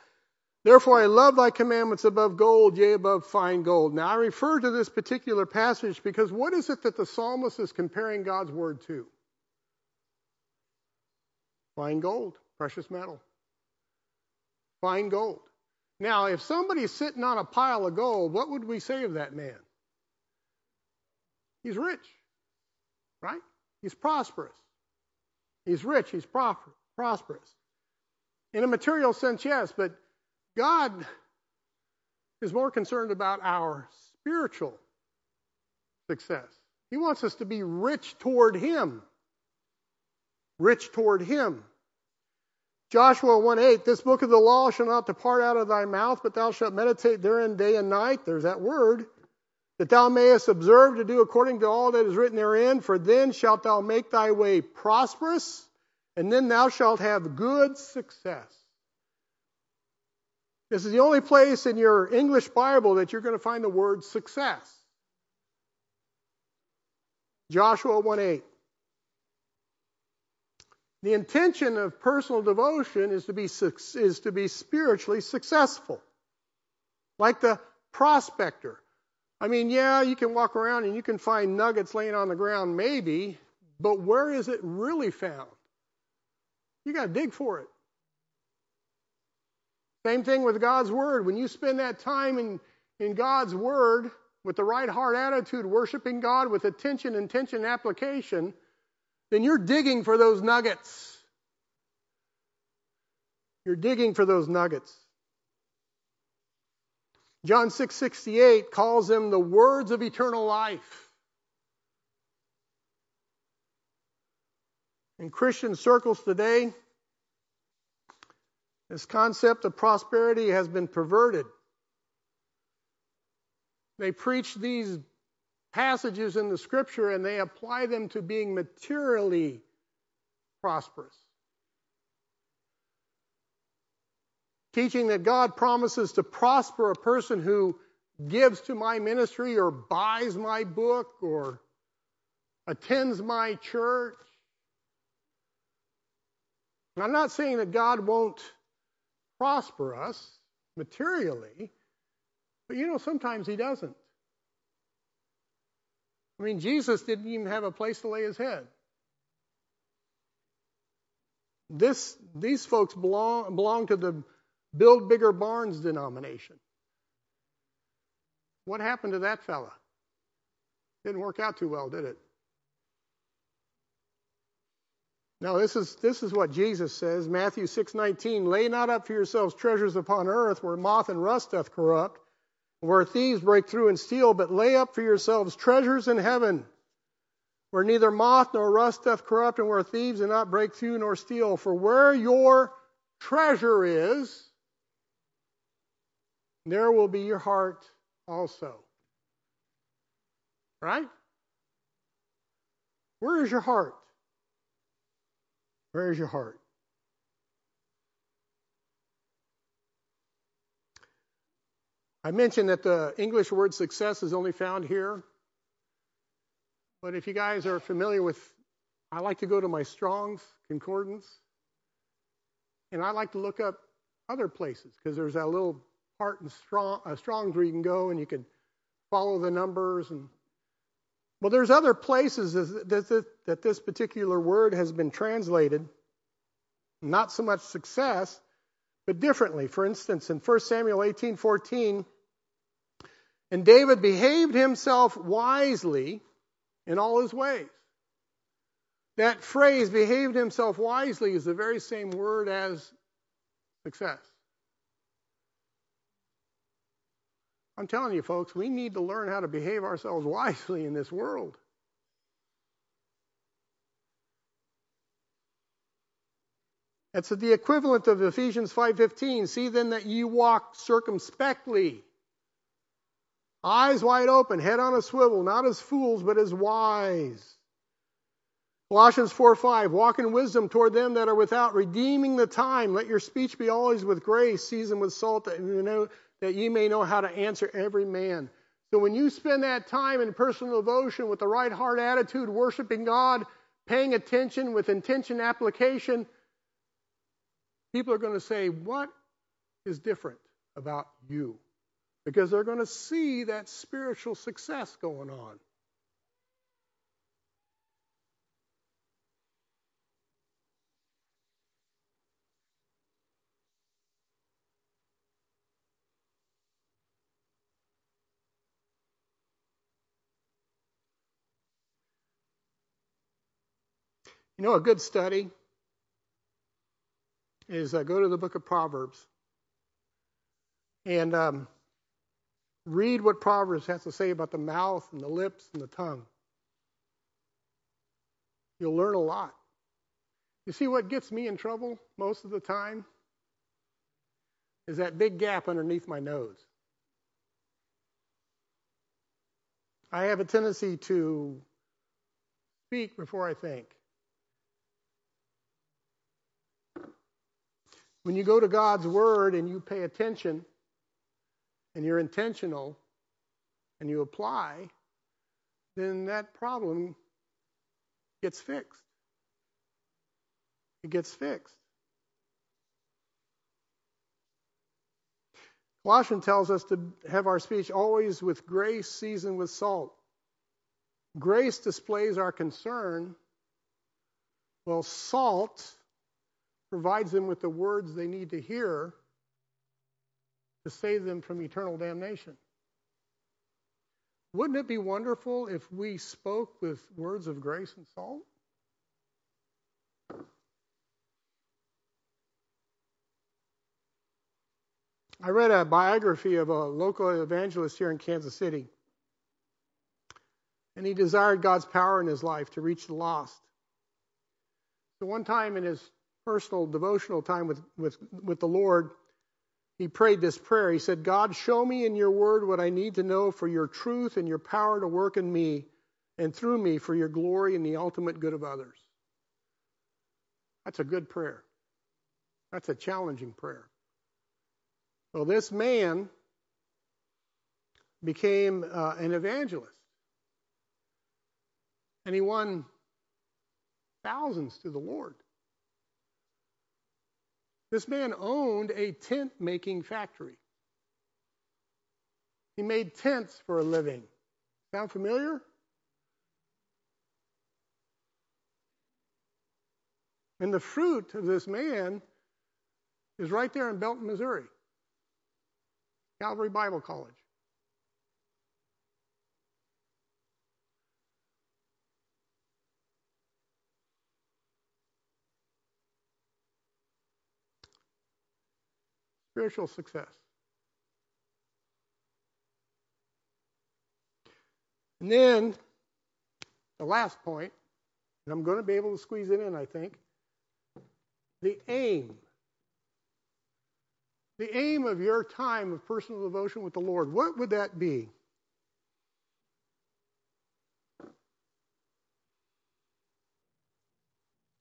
Therefore, I love thy commandments above gold, yea, above fine gold. Now, I refer to this particular passage because what is it that the psalmist is comparing God's word to? Fine gold, precious metal. Fine gold. Now, if somebody's sitting on a pile of gold, what would we say of that man? He's rich, right? He's prosperous. He's rich. He's prosperous. In a material sense, yes, but God is more concerned about our spiritual success. He wants us to be rich toward Him. Rich toward Him. Joshua 1 8, this book of the law shall not depart out of thy mouth, but thou shalt meditate therein day and night. There's that word. That thou mayest observe to do according to all that is written therein, for then shalt thou make thy way prosperous, and then thou shalt have good success. This is the only place in your English Bible that you're going to find the word success. Joshua 1 8. The intention of personal devotion is to be, is to be spiritually successful. Like the prospector. I mean, yeah, you can walk around and you can find nuggets laying on the ground, maybe, but where is it really found? You got to dig for it. Same thing with God's Word. When you spend that time in, in God's Word with the right heart attitude, worshiping God with attention, intention, and application, then you're digging for those nuggets. You're digging for those nuggets. John 6:68 calls them the words of eternal life. In Christian circles today, this concept of prosperity has been perverted. They preach these passages in the scripture and they apply them to being materially prosperous. Teaching that God promises to prosper a person who gives to my ministry or buys my book or attends my church. I'm not saying that God won't prosper us materially, but you know, sometimes He doesn't. I mean, Jesus didn't even have a place to lay his head. This, these folks belong, belong to the build bigger barns denomination. What happened to that fella? Didn't work out too well, did it? Now this is this is what Jesus says, Matthew 6:19, lay not up for yourselves treasures upon earth where moth and rust doth corrupt, where thieves break through and steal, but lay up for yourselves treasures in heaven, where neither moth nor rust doth corrupt, and where thieves do not break through nor steal. For where your treasure is, there will be your heart also. Right? Where is your heart? Where is your heart? I mentioned that the English word success is only found here. But if you guys are familiar with, I like to go to my Strong's Concordance, and I like to look up other places because there's that little part in Strong, uh, Strong's where you can go and you can follow the numbers. And well, there's other places that, that this particular word has been translated, not so much success, but differently. For instance, in 1 Samuel 18:14, and David behaved himself wisely in all his ways. That phrase, behaved himself wisely, is the very same word as success. I'm telling you, folks, we need to learn how to behave ourselves wisely in this world. That's the equivalent of Ephesians 5:15. See then that you walk circumspectly, eyes wide open, head on a swivel, not as fools, but as wise. Colossians 4:5. Walk in wisdom toward them that are without, redeeming the time. Let your speech be always with grace, seasoned with salt, that you know that ye may know how to answer every man. So when you spend that time in personal devotion with the right heart attitude, worshiping God, paying attention with intention application, people are going to say, What is different about you? Because they're going to see that spiritual success going on. You know, a good study is uh, go to the book of Proverbs and um, read what Proverbs has to say about the mouth and the lips and the tongue. You'll learn a lot. You see, what gets me in trouble most of the time is that big gap underneath my nose. I have a tendency to speak before I think. When you go to God's Word and you pay attention and you're intentional and you apply, then that problem gets fixed. It gets fixed. Colossians tells us to have our speech always with grace seasoned with salt. Grace displays our concern. Well, salt provides them with the words they need to hear to save them from eternal damnation. Wouldn't it be wonderful if we spoke with words of grace and salt? I read a biography of a local evangelist here in Kansas City. And he desired God's power in his life to reach the lost. So one time in his personal devotional time with, with, with the Lord, he prayed this prayer. He said, God, show me in your word what I need to know for your truth and your power to work in me and through me for your glory and the ultimate good of others. That's a good prayer. That's a challenging prayer. Well, this man became uh, an evangelist. And he won thousands to the Lord. This man owned a tent making factory. He made tents for a living. Sound familiar? And the fruit of this man is right there in Belton, Missouri. Calvary Bible College. Spiritual success. And then the last point, and I'm going to be able to squeeze it in, I think the aim. The aim of your time of personal devotion with the Lord, what would that be?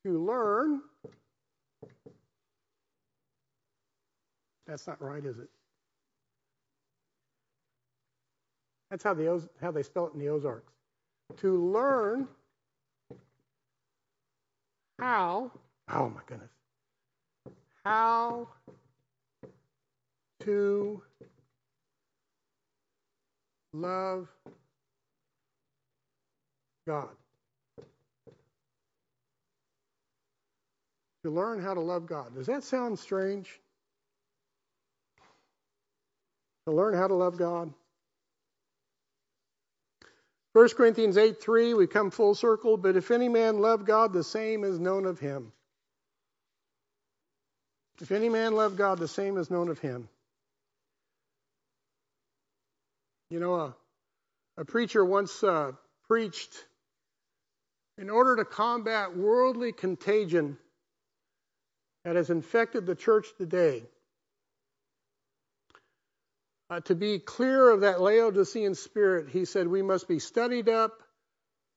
To learn That's not right, is it? That's how, the, how they spell it in the Ozarks. To learn how, oh my goodness, how to love God. To learn how to love God. Does that sound strange? To learn how to love God? 1 Corinthians 8 3, we come full circle. But if any man love God, the same is known of him. If any man love God, the same is known of him. You know, a, a preacher once uh, preached in order to combat worldly contagion that has infected the church today, uh, to be clear of that Laodicean spirit, he said we must be studied up,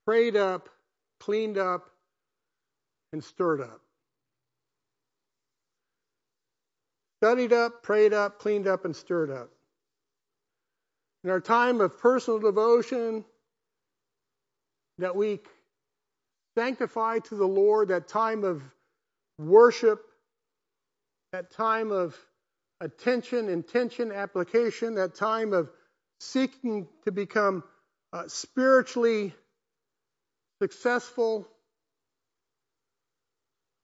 prayed up, cleaned up, and stirred up. Studied up, prayed up, cleaned up, and stirred up. In our time of personal devotion, that we sanctify to the Lord, that time of worship, that time of attention, intention, application, that time of seeking to become uh, spiritually successful.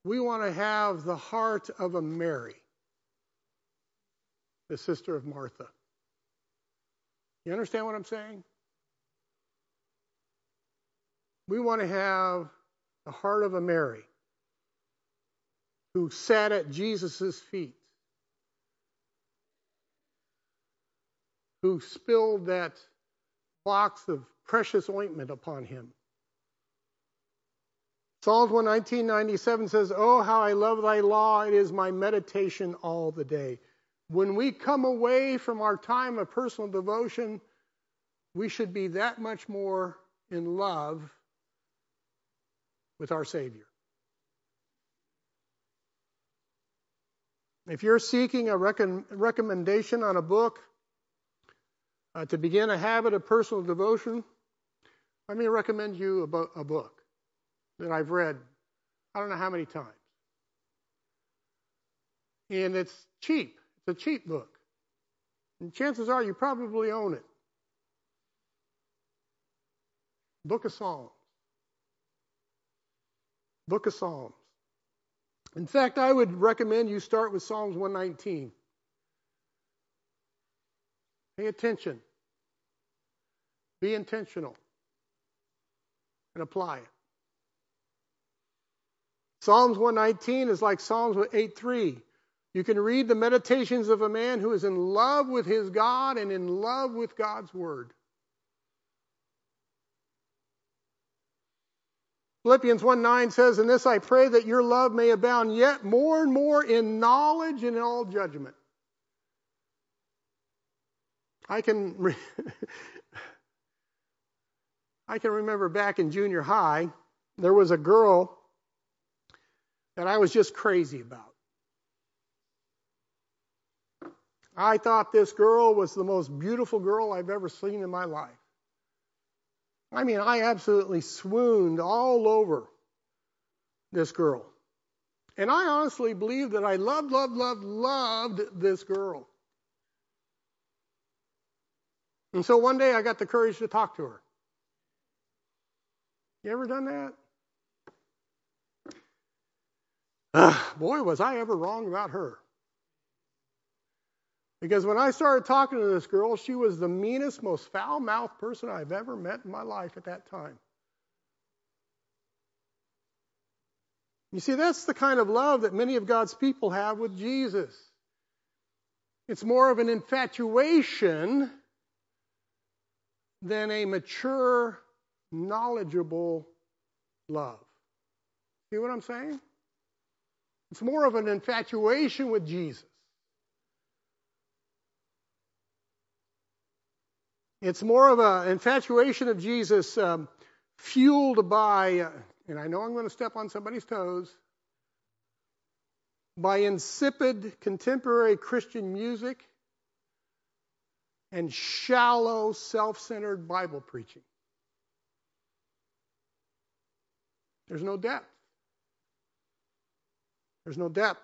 We want to have the heart of a Mary, the sister of Martha. You understand what I'm saying? We want to have the heart of a Mary who sat at Jesus' feet, who spilled that box of precious ointment upon him. Psalms 119.97 says, Oh, how I love thy law. It is my meditation all the day. When we come away from our time of personal devotion, we should be that much more in love with our Savior. If you're seeking a recommendation on a book uh, to begin a habit of personal devotion, let me recommend you a, a book that I've read I don't know how many times. And it's cheap. It's a cheap book. And chances are you probably own it. Book of Psalms. Book of Psalms. In fact, I would recommend you start with Psalms 119. Pay attention. Be intentional. And apply it. Psalms 119 is like Psalms 8:3. You can read the meditations of a man who is in love with his God and in love with God's word. Philippians 1 9 says, In this I pray that your love may abound yet more and more in knowledge and in all judgment. I can, I can remember back in junior high, there was a girl that I was just crazy about. I thought this girl was the most beautiful girl I've ever seen in my life. I mean, I absolutely swooned all over this girl. And I honestly believe that I loved, loved, loved, loved this girl. And so one day I got the courage to talk to her. You ever done that? Uh, boy, was I ever wrong about her. Because when I started talking to this girl, she was the meanest, most foul mouthed person I've ever met in my life at that time. You see, that's the kind of love that many of God's people have with Jesus. It's more of an infatuation than a mature, knowledgeable love. See what I'm saying? It's more of an infatuation with Jesus. It's more of an infatuation of Jesus um, fueled by, uh, and I know I'm going to step on somebody's toes, by insipid contemporary Christian music and shallow, self centered Bible preaching. There's no depth. There's no depth.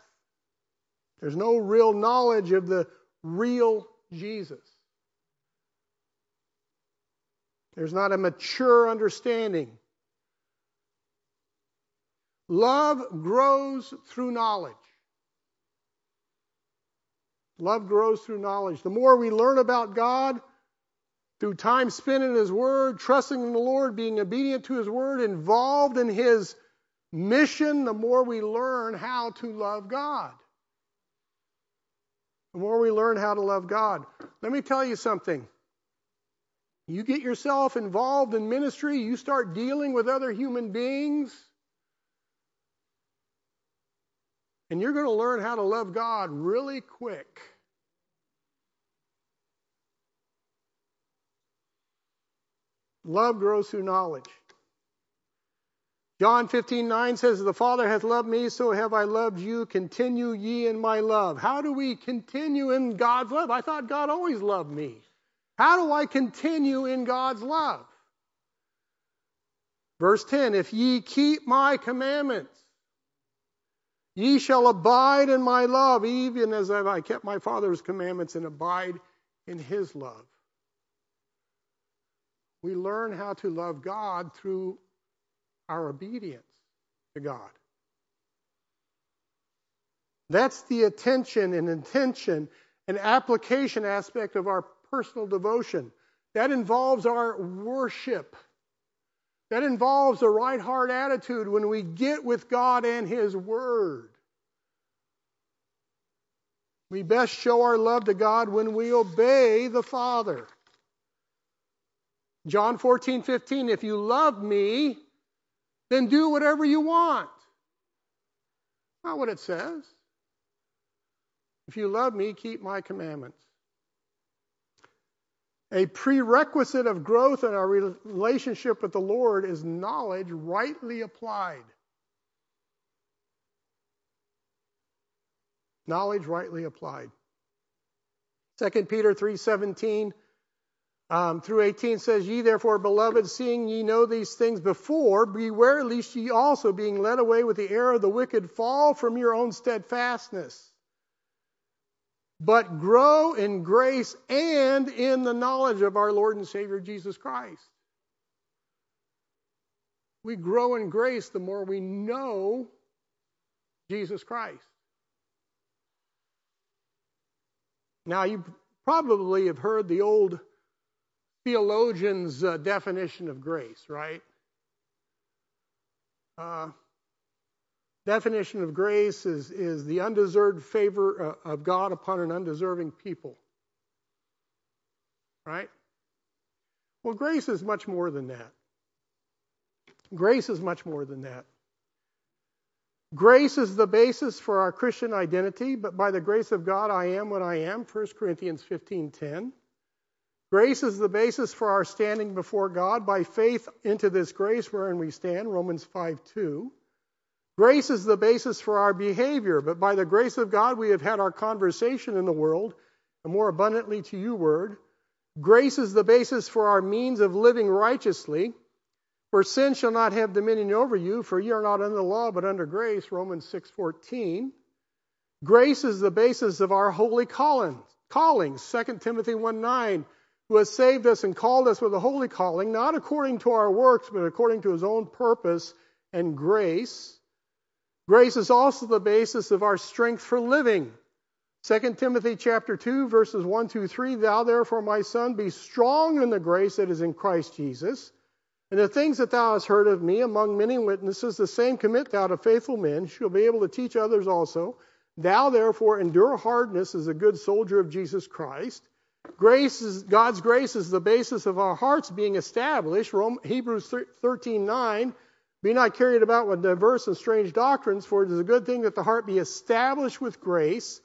There's no real knowledge of the real Jesus. There's not a mature understanding. Love grows through knowledge. Love grows through knowledge. The more we learn about God, through time spent in His Word, trusting in the Lord, being obedient to His Word, involved in His mission, the more we learn how to love God. The more we learn how to love God. Let me tell you something. You get yourself involved in ministry, you start dealing with other human beings, and you're going to learn how to love God really quick. Love grows through knowledge. John 15, 9 says, The Father hath loved me, so have I loved you. Continue ye in my love. How do we continue in God's love? I thought God always loved me. How do I continue in God's love? Verse 10 If ye keep my commandments, ye shall abide in my love, even as I kept my Father's commandments and abide in his love. We learn how to love God through our obedience to God. That's the attention and intention and application aspect of our personal devotion. That involves our worship. That involves a right heart attitude when we get with God and His Word. We best show our love to God when we obey the Father. John 14, 15, if you love me, then do whatever you want. Not what it says. If you love me, keep my commandments. A prerequisite of growth in our relationship with the Lord is knowledge rightly applied. Knowledge rightly applied. 2 Peter 3:17 um, through 18 says, Ye therefore, beloved, seeing ye know these things before, beware lest ye also, being led away with the error of the wicked, fall from your own steadfastness. But grow in grace and in the knowledge of our Lord and Savior Jesus Christ. We grow in grace the more we know Jesus Christ. Now, you probably have heard the old theologian's uh, definition of grace, right? Uh, definition of grace is, is the undeserved favor uh, of God upon an undeserving people. Right? Well, grace is much more than that. Grace is much more than that. Grace is the basis for our Christian identity, but by the grace of God I am what I am, 1 Corinthians 15:10. Grace is the basis for our standing before God by faith into this grace wherein we stand, Romans 5 2. Grace is the basis for our behavior, but by the grace of God we have had our conversation in the world, and more abundantly to you, word. Grace is the basis for our means of living righteously. For sin shall not have dominion over you, for ye are not under the law, but under grace, Romans 6:14. Grace is the basis of our holy callings 2 Timothy 1 9 who has saved us and called us with a holy calling, not according to our works, but according to his own purpose and grace. Grace is also the basis of our strength for living. 2 Timothy chapter 2 verses 1 through 3 Thou therefore my son be strong in the grace that is in Christ Jesus and the things that thou hast heard of me among many witnesses the same commit thou to faithful men will be able to teach others also thou therefore endure hardness as a good soldier of Jesus Christ Grace is, God's grace is the basis of our hearts being established. Rome, Hebrews 13 9. Be not carried about with diverse and strange doctrines, for it is a good thing that the heart be established with grace,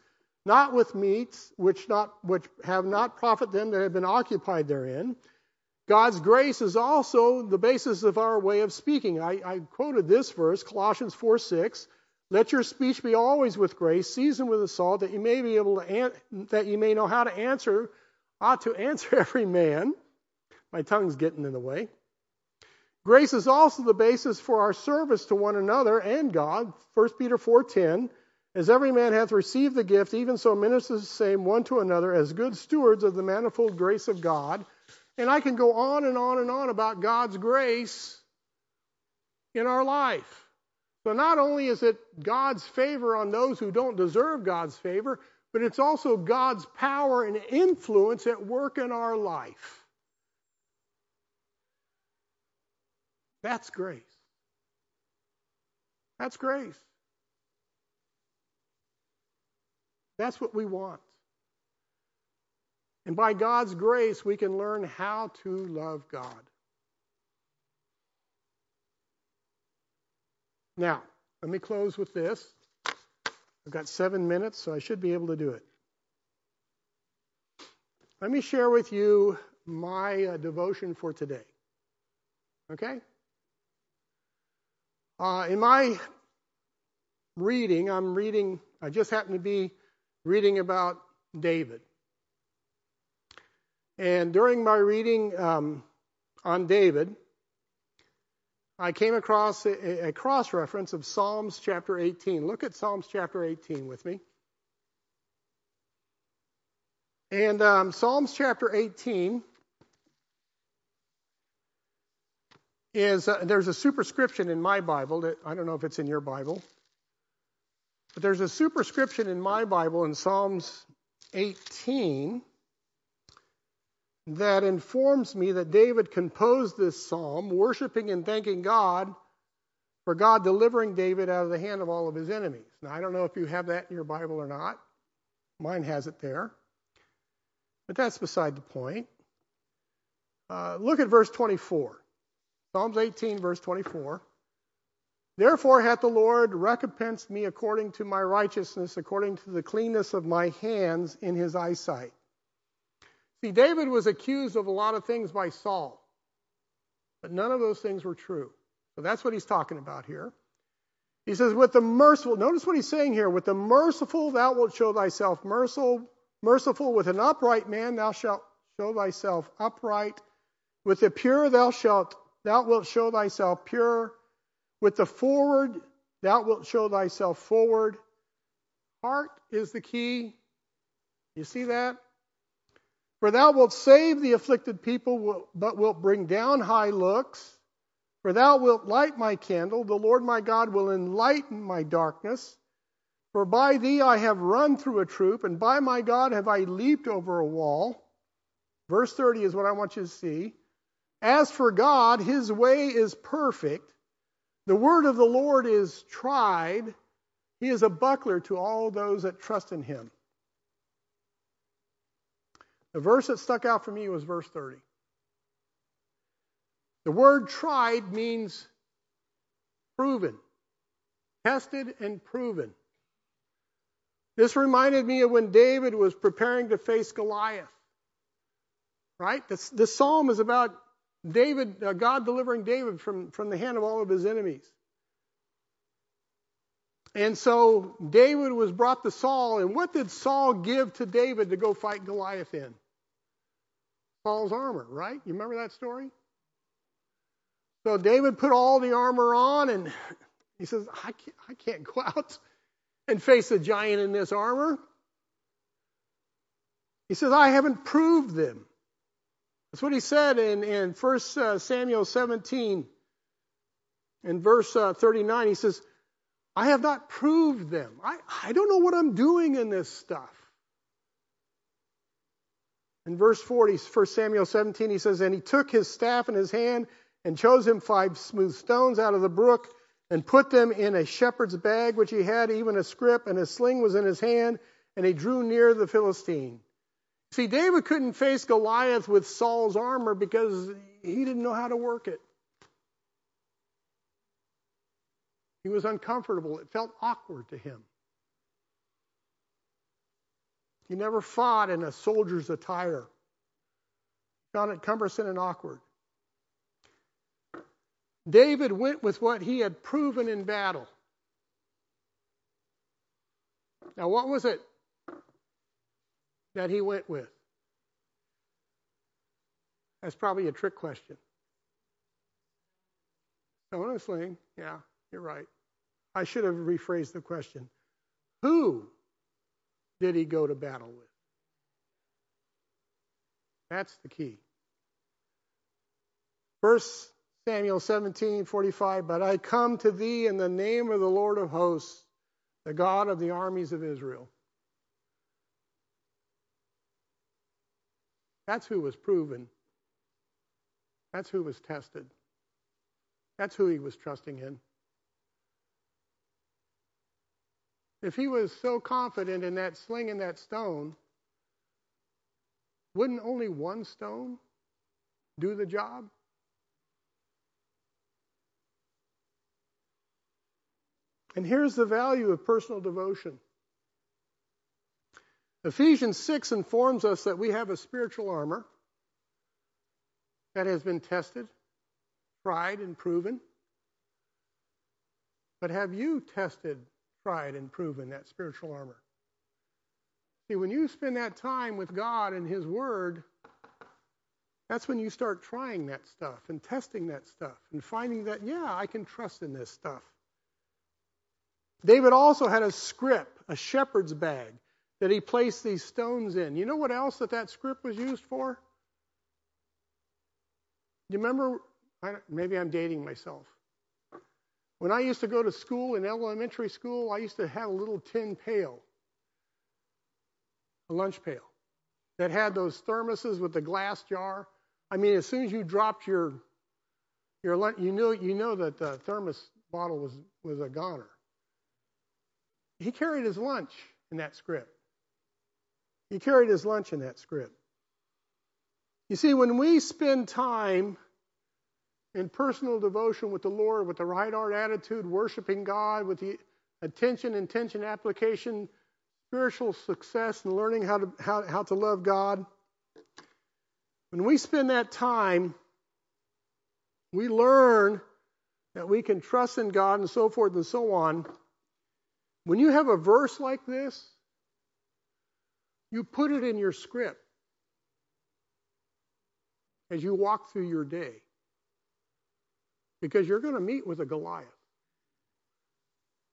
not with meats, which, not, which have not profit them that have been occupied therein. God's grace is also the basis of our way of speaking. I, I quoted this verse, Colossians 4 6. Let your speech be always with grace, seasoned with salt, that you may be able to an- that you may know how to answer ought to answer every man. My tongue's getting in the way. Grace is also the basis for our service to one another and God. 1 Peter 4:10, as every man hath received the gift, even so ministers the same one to another as good stewards of the manifold grace of God. And I can go on and on and on about God's grace in our life. So not only is it God's favor on those who don't deserve God's favor, but it's also God's power and influence at work in our life. That's grace. That's grace. That's what we want. And by God's grace, we can learn how to love God. Now, let me close with this. I've got seven minutes, so I should be able to do it. Let me share with you my uh, devotion for today. Okay? Uh, in my reading, I'm reading, I just happen to be reading about David. And during my reading um, on David, I came across a, a cross reference of Psalms chapter 18. Look at Psalms chapter 18 with me. And um, Psalms chapter 18 is uh, there's a superscription in my Bible that I don't know if it's in your Bible, but there's a superscription in my Bible in Psalms 18 that informs me that David composed this psalm, worshiping and thanking God for God delivering David out of the hand of all of his enemies. Now, I don't know if you have that in your Bible or not. Mine has it there. But that's beside the point. Uh, look at verse 24. Psalms 18, verse 24. Therefore hath the Lord recompensed me according to my righteousness, according to the cleanness of my hands in his eyesight. See, David was accused of a lot of things by Saul, but none of those things were true. So that's what he's talking about here. He says, With the merciful, notice what he's saying here, with the merciful thou wilt show thyself merciful, merciful, with an upright man thou shalt show thyself upright, with the pure thou shalt thou wilt show thyself pure, with the forward thou wilt show thyself forward. Heart is the key. You see that? For thou wilt save the afflicted people, but wilt bring down high looks. For thou wilt light my candle. The Lord my God will enlighten my darkness. For by thee I have run through a troop, and by my God have I leaped over a wall. Verse 30 is what I want you to see. As for God, his way is perfect. The word of the Lord is tried. He is a buckler to all those that trust in him. The verse that stuck out for me was verse 30. The word tried means proven, tested and proven. This reminded me of when David was preparing to face Goliath. Right? This, this psalm is about David, uh, God delivering David from, from the hand of all of his enemies. And so David was brought to Saul, and what did Saul give to David to go fight Goliath in? Saul's armor, right? You remember that story? So David put all the armor on, and he says, I can't, I can't go out and face a giant in this armor. He says, I haven't proved them. That's what he said in, in 1 uh, Samuel 17, in verse uh, 39. He says, I have not proved them. I, I don't know what I'm doing in this stuff. In verse 40, 1 Samuel 17, he says, And he took his staff in his hand and chose him five smooth stones out of the brook and put them in a shepherd's bag which he had, even a scrip, and a sling was in his hand, and he drew near the Philistine. See, David couldn't face Goliath with Saul's armor because he didn't know how to work it. He was uncomfortable. It felt awkward to him. He never fought in a soldier's attire. He Found it cumbersome and awkward. David went with what he had proven in battle. Now, what was it that he went with? That's probably a trick question. Stone and sling. Yeah, you're right. I should have rephrased the question. Who did he go to battle with? That's the key. Verse Samuel 17, 45, but I come to thee in the name of the Lord of hosts, the God of the armies of Israel. That's who was proven. That's who was tested. That's who he was trusting in. If he was so confident in that sling and that stone, wouldn't only one stone do the job? And here's the value of personal devotion. Ephesians 6 informs us that we have a spiritual armor that has been tested, tried, and proven. But have you tested, tried, and proven that spiritual armor? See, when you spend that time with God and His Word, that's when you start trying that stuff and testing that stuff and finding that, yeah, I can trust in this stuff. David also had a scrip, a shepherd's bag, that he placed these stones in. You know what else that that scrip was used for? Do you remember? Maybe I'm dating myself. When I used to go to school in elementary school, I used to have a little tin pail, a lunch pail, that had those thermoses with the glass jar. I mean, as soon as you dropped your your lunch, you know you know that the thermos bottle was was a goner. He carried his lunch in that script. He carried his lunch in that script. You see, when we spend time in personal devotion with the Lord, with the right heart attitude, worshiping God, with the attention, intention, application, spiritual success, and learning how to, how, how to love God, when we spend that time, we learn that we can trust in God and so forth and so on. When you have a verse like this, you put it in your script as you walk through your day. Because you're going to meet with a Goliath.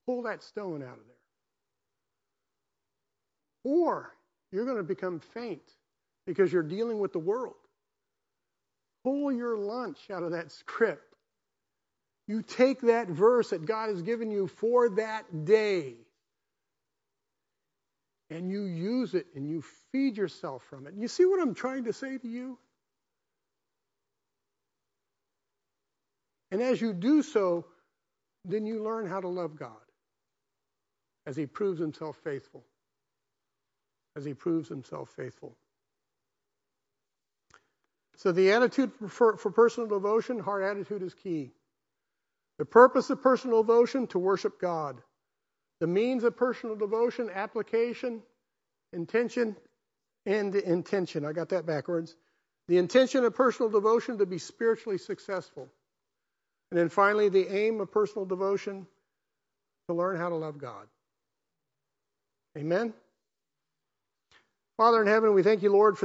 Pull that stone out of there. Or you're going to become faint because you're dealing with the world. Pull your lunch out of that script. You take that verse that God has given you for that day and you use it and you feed yourself from it. You see what I'm trying to say to you? And as you do so, then you learn how to love God as He proves Himself faithful. As He proves Himself faithful. So, the attitude for, for personal devotion, heart attitude is key. The purpose of personal devotion, to worship God. The means of personal devotion, application, intention, and intention. I got that backwards. The intention of personal devotion to be spiritually successful. And then finally, the aim of personal devotion to learn how to love God. Amen. Father in heaven, we thank you, Lord, for the